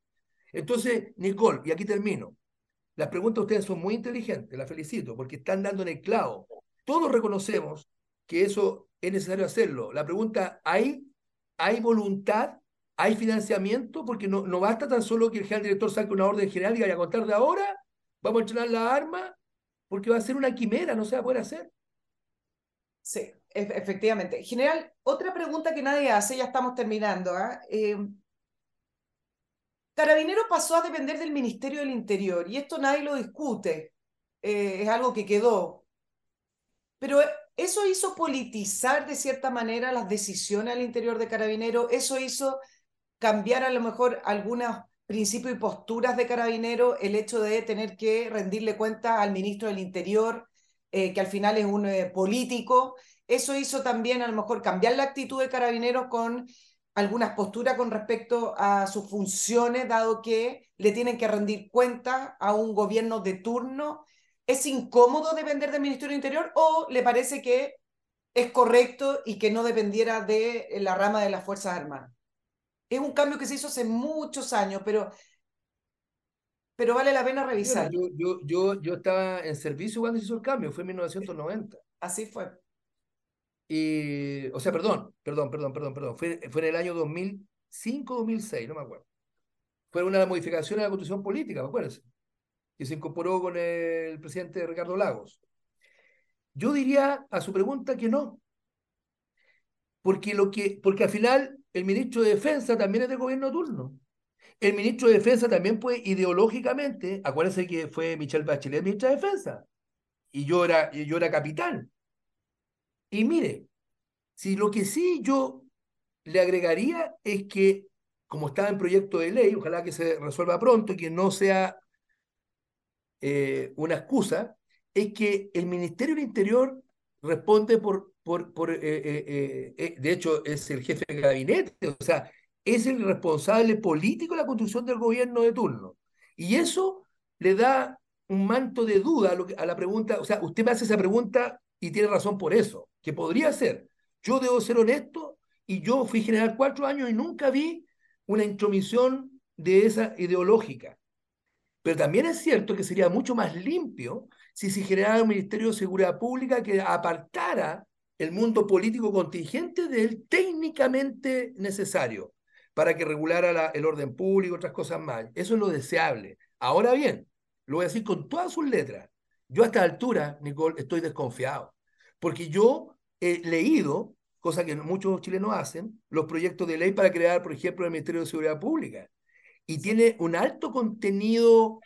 Entonces, Nicole, y aquí termino, las preguntas de ustedes son muy inteligentes, las felicito, porque están dando en el clavo. Todos reconocemos que eso es necesario hacerlo. La pregunta, ¿hay, hay voluntad? ¿Hay financiamiento? Porque no, no basta tan solo que el general director saque una orden general y vaya a contar de ahora, vamos a entrenar la arma, porque va a ser una quimera, no se va a poder hacer. Sí, efectivamente. General, otra pregunta que nadie hace, ya estamos terminando. ¿ah? ¿eh? Carabinero pasó a depender del Ministerio del Interior y esto nadie lo discute, eh, es algo que quedó. Pero eso hizo politizar de cierta manera las decisiones al interior de Carabinero, eso hizo cambiar a lo mejor algunos principios y posturas de Carabinero, el hecho de tener que rendirle cuenta al ministro del Interior, eh, que al final es un eh, político. Eso hizo también a lo mejor cambiar la actitud de Carabineros con algunas posturas con respecto a sus funciones, dado que le tienen que rendir cuenta a un gobierno de turno. ¿Es incómodo depender del Ministerio del Interior o le parece que es correcto y que no dependiera de la rama de las Fuerzas Armadas? Es un cambio que se hizo hace muchos años, pero, pero vale la pena revisar. Yo, yo, yo, yo estaba en servicio cuando se hizo el cambio, fue en 1990. Así fue. Y, o sea, perdón, perdón, perdón, perdón, perdón. Fue, fue en el año 2005, 2006, no me acuerdo. Fue una modificación a la constitución política, me acuerdo. Que se incorporó con el presidente Ricardo Lagos. Yo diría a su pregunta que no. Porque, lo que, porque al final el ministro de Defensa también es del gobierno turno. El ministro de Defensa también puede ideológicamente, acuérdense que fue Michelle Bachelet ministra de Defensa, y yo era, yo era capitán. Y mire, si lo que sí yo le agregaría es que, como está en proyecto de ley, ojalá que se resuelva pronto y que no sea eh, una excusa, es que el Ministerio del Interior responde por, por, por eh, eh, de hecho, es el jefe de gabinete, o sea, es el responsable político de la construcción del gobierno de turno. Y eso le da un manto de duda a, a la pregunta, o sea, usted me hace esa pregunta y tiene razón por eso que podría ser. Yo debo ser honesto y yo fui general cuatro años y nunca vi una intromisión de esa ideológica. Pero también es cierto que sería mucho más limpio si se generara un Ministerio de Seguridad Pública que apartara el mundo político contingente del técnicamente necesario para que regulara el orden público otras cosas más. Eso es lo deseable. Ahora bien, lo voy a decir con todas sus letras. Yo a esta altura, Nicole, estoy desconfiado, porque yo he leído, cosa que muchos chilenos hacen, los proyectos de ley para crear, por ejemplo, el Ministerio de Seguridad Pública. Y tiene un alto contenido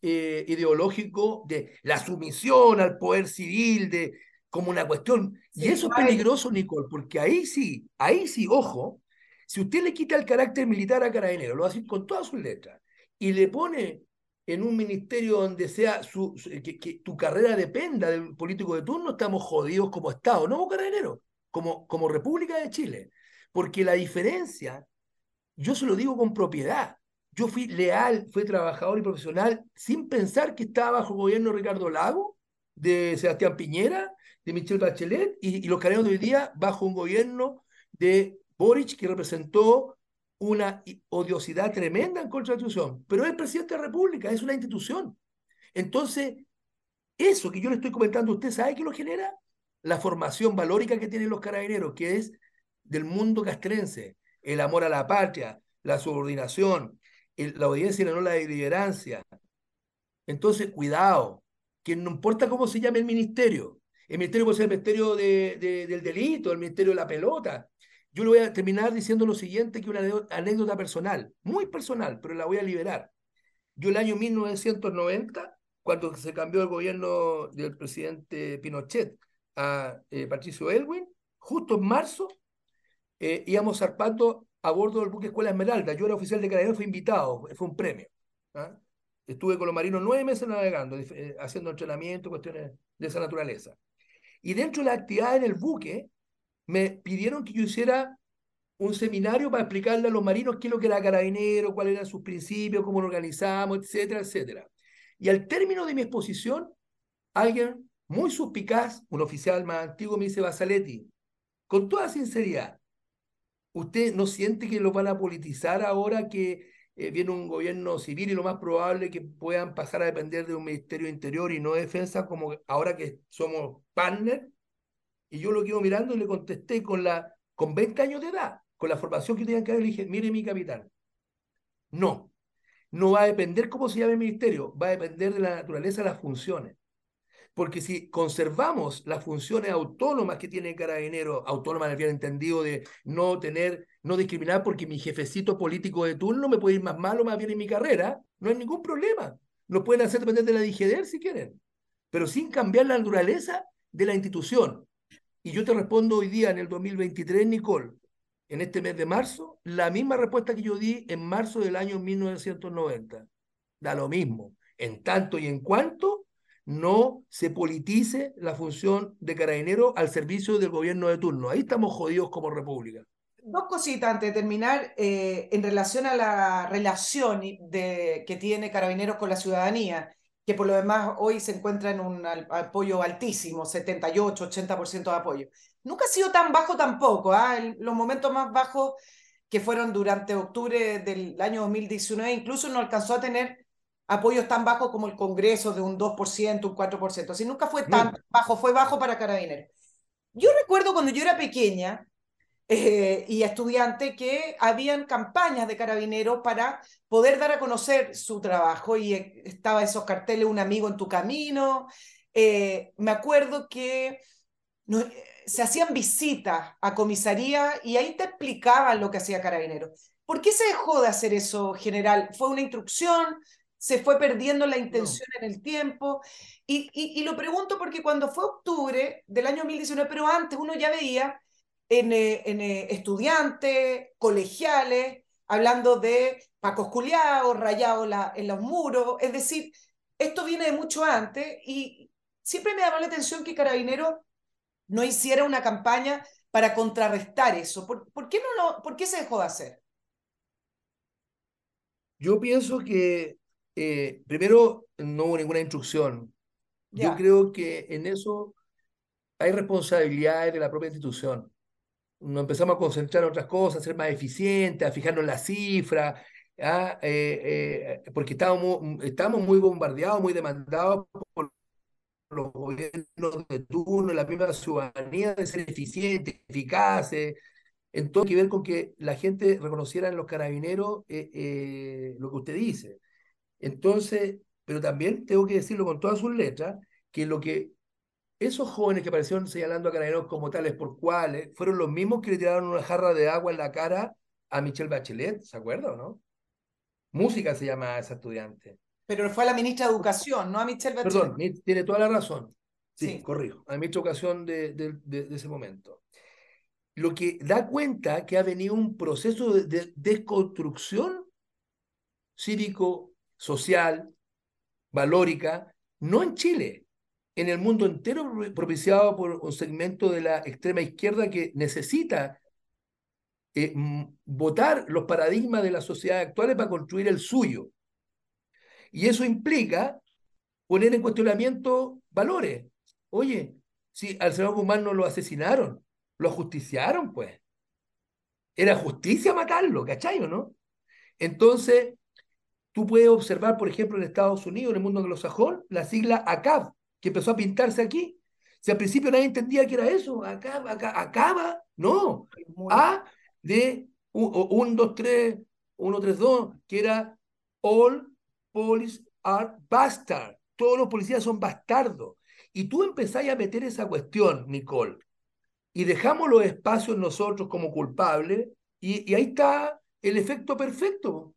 eh, ideológico de la sumisión al poder civil, de como una cuestión. y eso es peligroso, Nicole, porque ahí sí, ahí sí, ojo, si usted le quita el carácter militar a Carabinero, lo hace con todas sus letras, y le pone en un ministerio donde sea su, que, tu carrera dependa del político de turno, estamos jodidos como Estado, no como carabinero, como, como República de Chile. Porque la diferencia, yo se lo digo con propiedad, yo fui leal, fui trabajador y profesional sin pensar que estaba bajo el gobierno de Ricardo Lago, de Sebastián Piñera, de Michelle Bachelet, y, los carabineros de hoy día bajo un gobierno de Boric que representó una odiosidad tremenda en contra de la institución, pero es presidente de la República, es una institución. Entonces, eso que yo le estoy comentando, ¿usted sabe qué lo genera? La formación valórica que tienen los carabineros, que es del mundo castrense, el amor a la patria, la subordinación, la obediencia y no la deliberancia. Entonces, cuidado, que no importa cómo se llame el ministerio, el ministerio puede ser el ministerio del delito, el ministerio de la pelota, yo le voy a terminar diciendo lo siguiente, que una anécdota personal, muy personal, pero la voy a liberar. Yo el año 1990, cuando se cambió el gobierno del presidente Pinochet a eh, Patricio Elwin, justo en marzo, eh, íbamos zarpando a bordo del buque Escuela Esmeralda. Yo era oficial de carabinero, fui invitado, fue un premio. ¿ah? Estuve con los marinos nueve meses navegando, eh, haciendo entrenamiento, cuestiones de esa naturaleza. Y dentro de la actividad en el buque, me pidieron que yo hiciera un seminario para explicarle a los marinos qué es lo que era carabinero, cuáles eran sus principios, cómo lo organizamos, etcétera, etcétera. Y al término de mi exposición, alguien muy suspicaz, un oficial más antiguo, me dice, Basaletti, con toda sinceridad, ¿usted no siente que lo van a politizar ahora que eh, viene un gobierno civil y lo más probable que puedan pasar a depender de un Ministerio Interior y no de Defensa, como ahora que somos partner? Y yo lo quedo mirando y le contesté con, la, con 20 años de edad, con la formación que tenían que haber, le dije, mire mi capitán, no, no va a depender cómo se llame el ministerio, va a depender de la naturaleza de las funciones. Porque si conservamos las funciones autónomas que tiene el carabinero, autónomas en el bien entendido de no tener, no discriminar porque mi jefecito político de turno me puede ir más mal o más bien en mi carrera, no hay ningún problema. Lo pueden hacer depender de la DGDR si quieren, pero sin cambiar la naturaleza de la institución. Y yo te respondo hoy día, en el 2023, Nicole, en este mes de marzo, la misma respuesta que yo di en marzo del año 1990. Da lo mismo, en tanto y en cuanto no se politice la función de carabinero al servicio del gobierno de turno. Ahí estamos jodidos como república. Dos cositas antes de terminar, eh, en relación a la relación de, que tiene Carabineros con la ciudadanía, que por lo demás hoy se encuentra en un apoyo altísimo, 78, 80% de apoyo. Nunca ha sido tan bajo tampoco, ¿ah? los momentos más bajos que fueron durante octubre del año 2019, incluso no alcanzó a tener apoyos tan bajos como el Congreso de un 2%, un 4%. Así nunca fue tan bajo, fue bajo para Carabineros. Yo recuerdo cuando yo era pequeña eh, y estudiante que habían campañas de Carabineros para poder dar a conocer su trabajo y eh, estaba esos carteles, un amigo en tu camino. Eh, me acuerdo que se hacían visitas a comisaría y ahí te explicaban lo que hacía Carabineros. ¿Por qué se dejó de hacer eso, general? ¿Fue una instrucción? Se fue perdiendo la intención en el tiempo. Y, y, lo pregunto porque cuando fue octubre del año 2019, pero antes uno ya veía en, eh, en eh, estudiantes, colegiales, hablando de pacos culiados, rayados la, en los muros, es decir, esto viene de mucho antes y siempre me llamó la atención que Carabineros no hiciera una campaña para contrarrestar eso. ¿Por, por qué, no lo, ¿Por qué se dejó de hacer? Yo pienso que eh, primero, no hubo ninguna instrucción. Yo creo que en eso hay responsabilidades de la propia institución. Nos empezamos a concentrar en otras cosas, a ser más eficientes, a fijarnos en las cifras, ¿ah? eh, eh, porque estábamos, estábamos muy bombardeados, muy demandados por los gobiernos de turno, la misma ciudadanía de ser eficientes, eficaces, en todo que ver con que la gente reconociera en los carabineros lo que usted dice. Entonces, pero también tengo que decirlo con todas sus letras, que lo que esos jóvenes que aparecieron señalando a Carabineros como tales por cuales, fueron los mismos que le tiraron una jarra de agua en la cara a Michelle Bachelet, ¿se acuerda o no? Música se llama a esa estudiante. Pero fue a la ministra de Educación, no a Michelle Bachelet. Perdón, tiene toda la razón. Sí, corrijo, a la ministra de Educación de, de, ese momento. Lo que da cuenta que ha venido un proceso de desconstrucción cívico social, valórica, no en Chile, en el mundo entero propiciado por un segmento de la extrema izquierda que necesita eh, votar los paradigmas de la sociedad actuales para construir el suyo. Y eso implica poner en cuestionamiento valores. Oye, si al señor Guzmán no lo asesinaron, lo ajusticiaron, pues. Era justicia matarlo, ¿cachai o no? Entonces, Tú puedes observar, por ejemplo, en Estados Unidos, en el mundo anglosajón, la sigla ACAB, que empezó a pintarse aquí. Si al principio nadie entendía qué era eso, acaba, acaba, no. A de 1, 2, 3, 1, 3, 2, que era All Police are Bastard. Todos los policías son bastardos. Y tú empezás a meter esa cuestión, Nicole, y dejamos los espacios nosotros como culpables, y, y ahí está el efecto perfecto.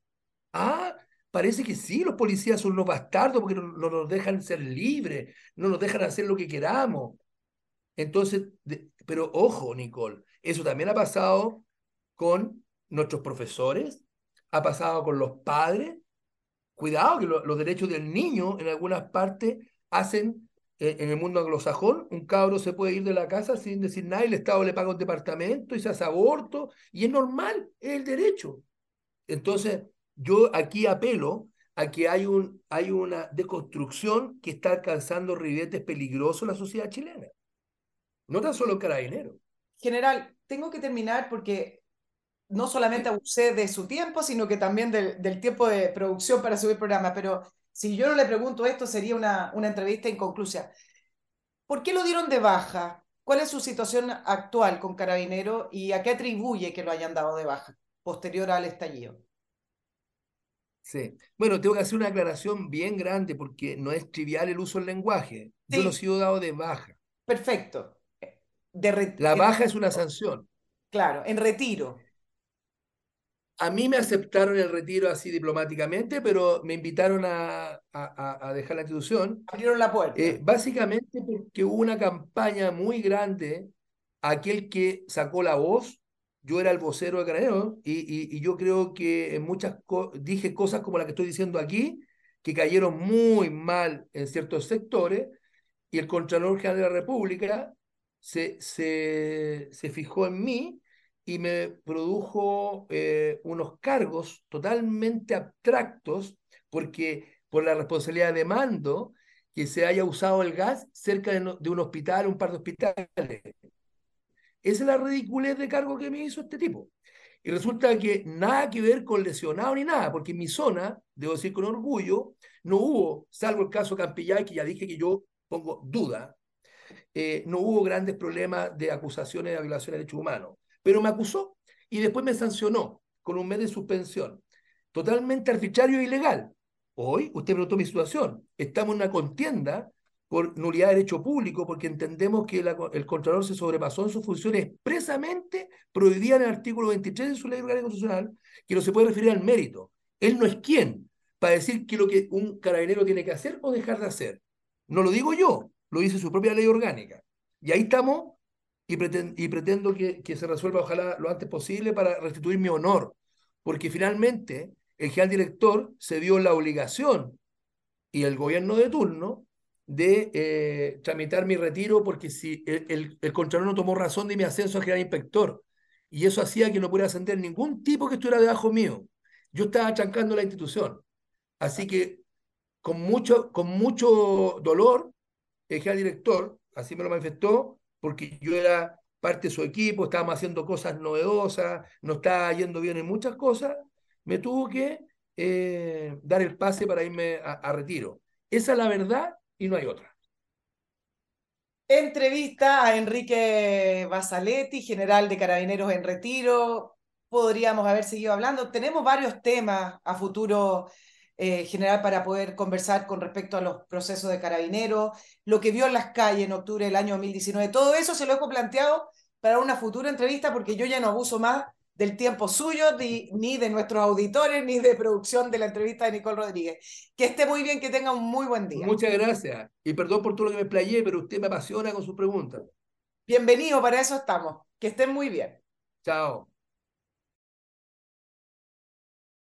Ah, parece que sí, los policías son unos bastardos porque no, nos dejan ser libres, no nos dejan hacer lo que queramos. Entonces, pero ojo, Nicole, eso también ha pasado con nuestros profesores, ha pasado con los padres, cuidado que lo, los derechos del niño en algunas partes hacen, eh, en el mundo anglosajón, un cabro se puede ir de la casa sin decir nada y el Estado le paga un departamento y se hace aborto y es normal, es el derecho. Entonces, yo aquí apelo a que hay, un, hay una deconstrucción que está alcanzando ribetes peligrosos en la sociedad chilena. No tan solo carabinero. General, tengo que terminar porque no solamente abusé de su tiempo, sino que también del, del tiempo de producción para subir programa. Pero si yo no le pregunto esto, sería una, una entrevista inconclusa. ¿Por qué lo dieron de baja? ¿Cuál es su situación actual con Carabinero y a qué atribuye que lo hayan dado de baja posterior al estallido? Sí. Bueno, tengo que hacer una aclaración bien grande porque no es trivial el uso del lenguaje. Yo Sí. he sido dado de baja. Perfecto. De re- La baja es una sanción. Claro, en retiro. A mí me aceptaron el retiro así diplomáticamente, pero me invitaron a, a- a- a dejar la institución, Abrieron la puerta. eh, básicamente porque hubo una campaña muy grande. Aquel que sacó la voz, yo era el vocero de Carabineros, y, yo creo que en muchas dije cosas como las que estoy diciendo aquí, que cayeron muy mal en ciertos sectores, y el Contralor General de la República se, se, se fijó en mí y me produjo eh, unos cargos totalmente abstractos porque por la responsabilidad de mando que se haya usado el gas cerca de un hospital, un par de hospitales. Esa es la ridiculez de cargo que me hizo este tipo. Y resulta que nada que ver con lesionado ni nada, porque en mi zona, debo decir con orgullo, no hubo, salvo el caso Campillay, que ya dije que yo pongo duda, eh, no hubo grandes problemas de acusaciones de violación de derechos humanos. Pero me acusó y después me sancionó con un mes de suspensión. Totalmente arbitrario e ilegal. Hoy, usted preguntó mi situación. Estamos en una contienda por nulidad de derecho público porque entendemos que el Contralor se sobrepasó en sus funciones expresamente prohibidas en el artículo 23 de su ley orgánica constitucional que no se puede referir al mérito. Él no es quien para decir que lo que un carabinero tiene que hacer o dejar de hacer. No lo digo yo, lo dice su propia ley orgánica. Y ahí estamos y, y pretendo que, que se resuelva ojalá lo antes posible para restituir mi honor, porque finalmente el general director se vio la obligación y el gobierno de turno de eh, tramitar mi retiro porque si el, el, el Contralor no tomó razón de mi ascenso a general inspector y eso hacía que no pudiera ascender ningún tipo que estuviera debajo mío. Yo estaba trancando la institución. Así que con mucho, con mucho dolor, el general director, así me lo manifestó, porque yo era parte de su equipo, estábamos haciendo cosas novedosas, no estaba yendo bien en muchas cosas, me tuvo que eh, dar el pase para irme a, a retiro. Esa es la verdad y no hay otra. Entrevista a Enrique Basaletti, general de Carabineros en retiro. Podríamos haber seguido hablando. Tenemos varios temas a futuro, eh, general, para poder conversar con respecto a los procesos de Carabineros, lo que vio en las calles en octubre del año 2019. Todo eso se lo dejo planteado para una futura entrevista porque yo ya no abuso más del tiempo suyo, ni, ni de nuestros auditores, ni de producción de la entrevista de Nicole Rodríguez. Que esté muy bien, que tenga un muy buen día. Muchas gracias. Y perdón por todo lo que me playé, pero usted me apasiona con sus preguntas. Bienvenido, para eso estamos. Que estén muy bien. Chao.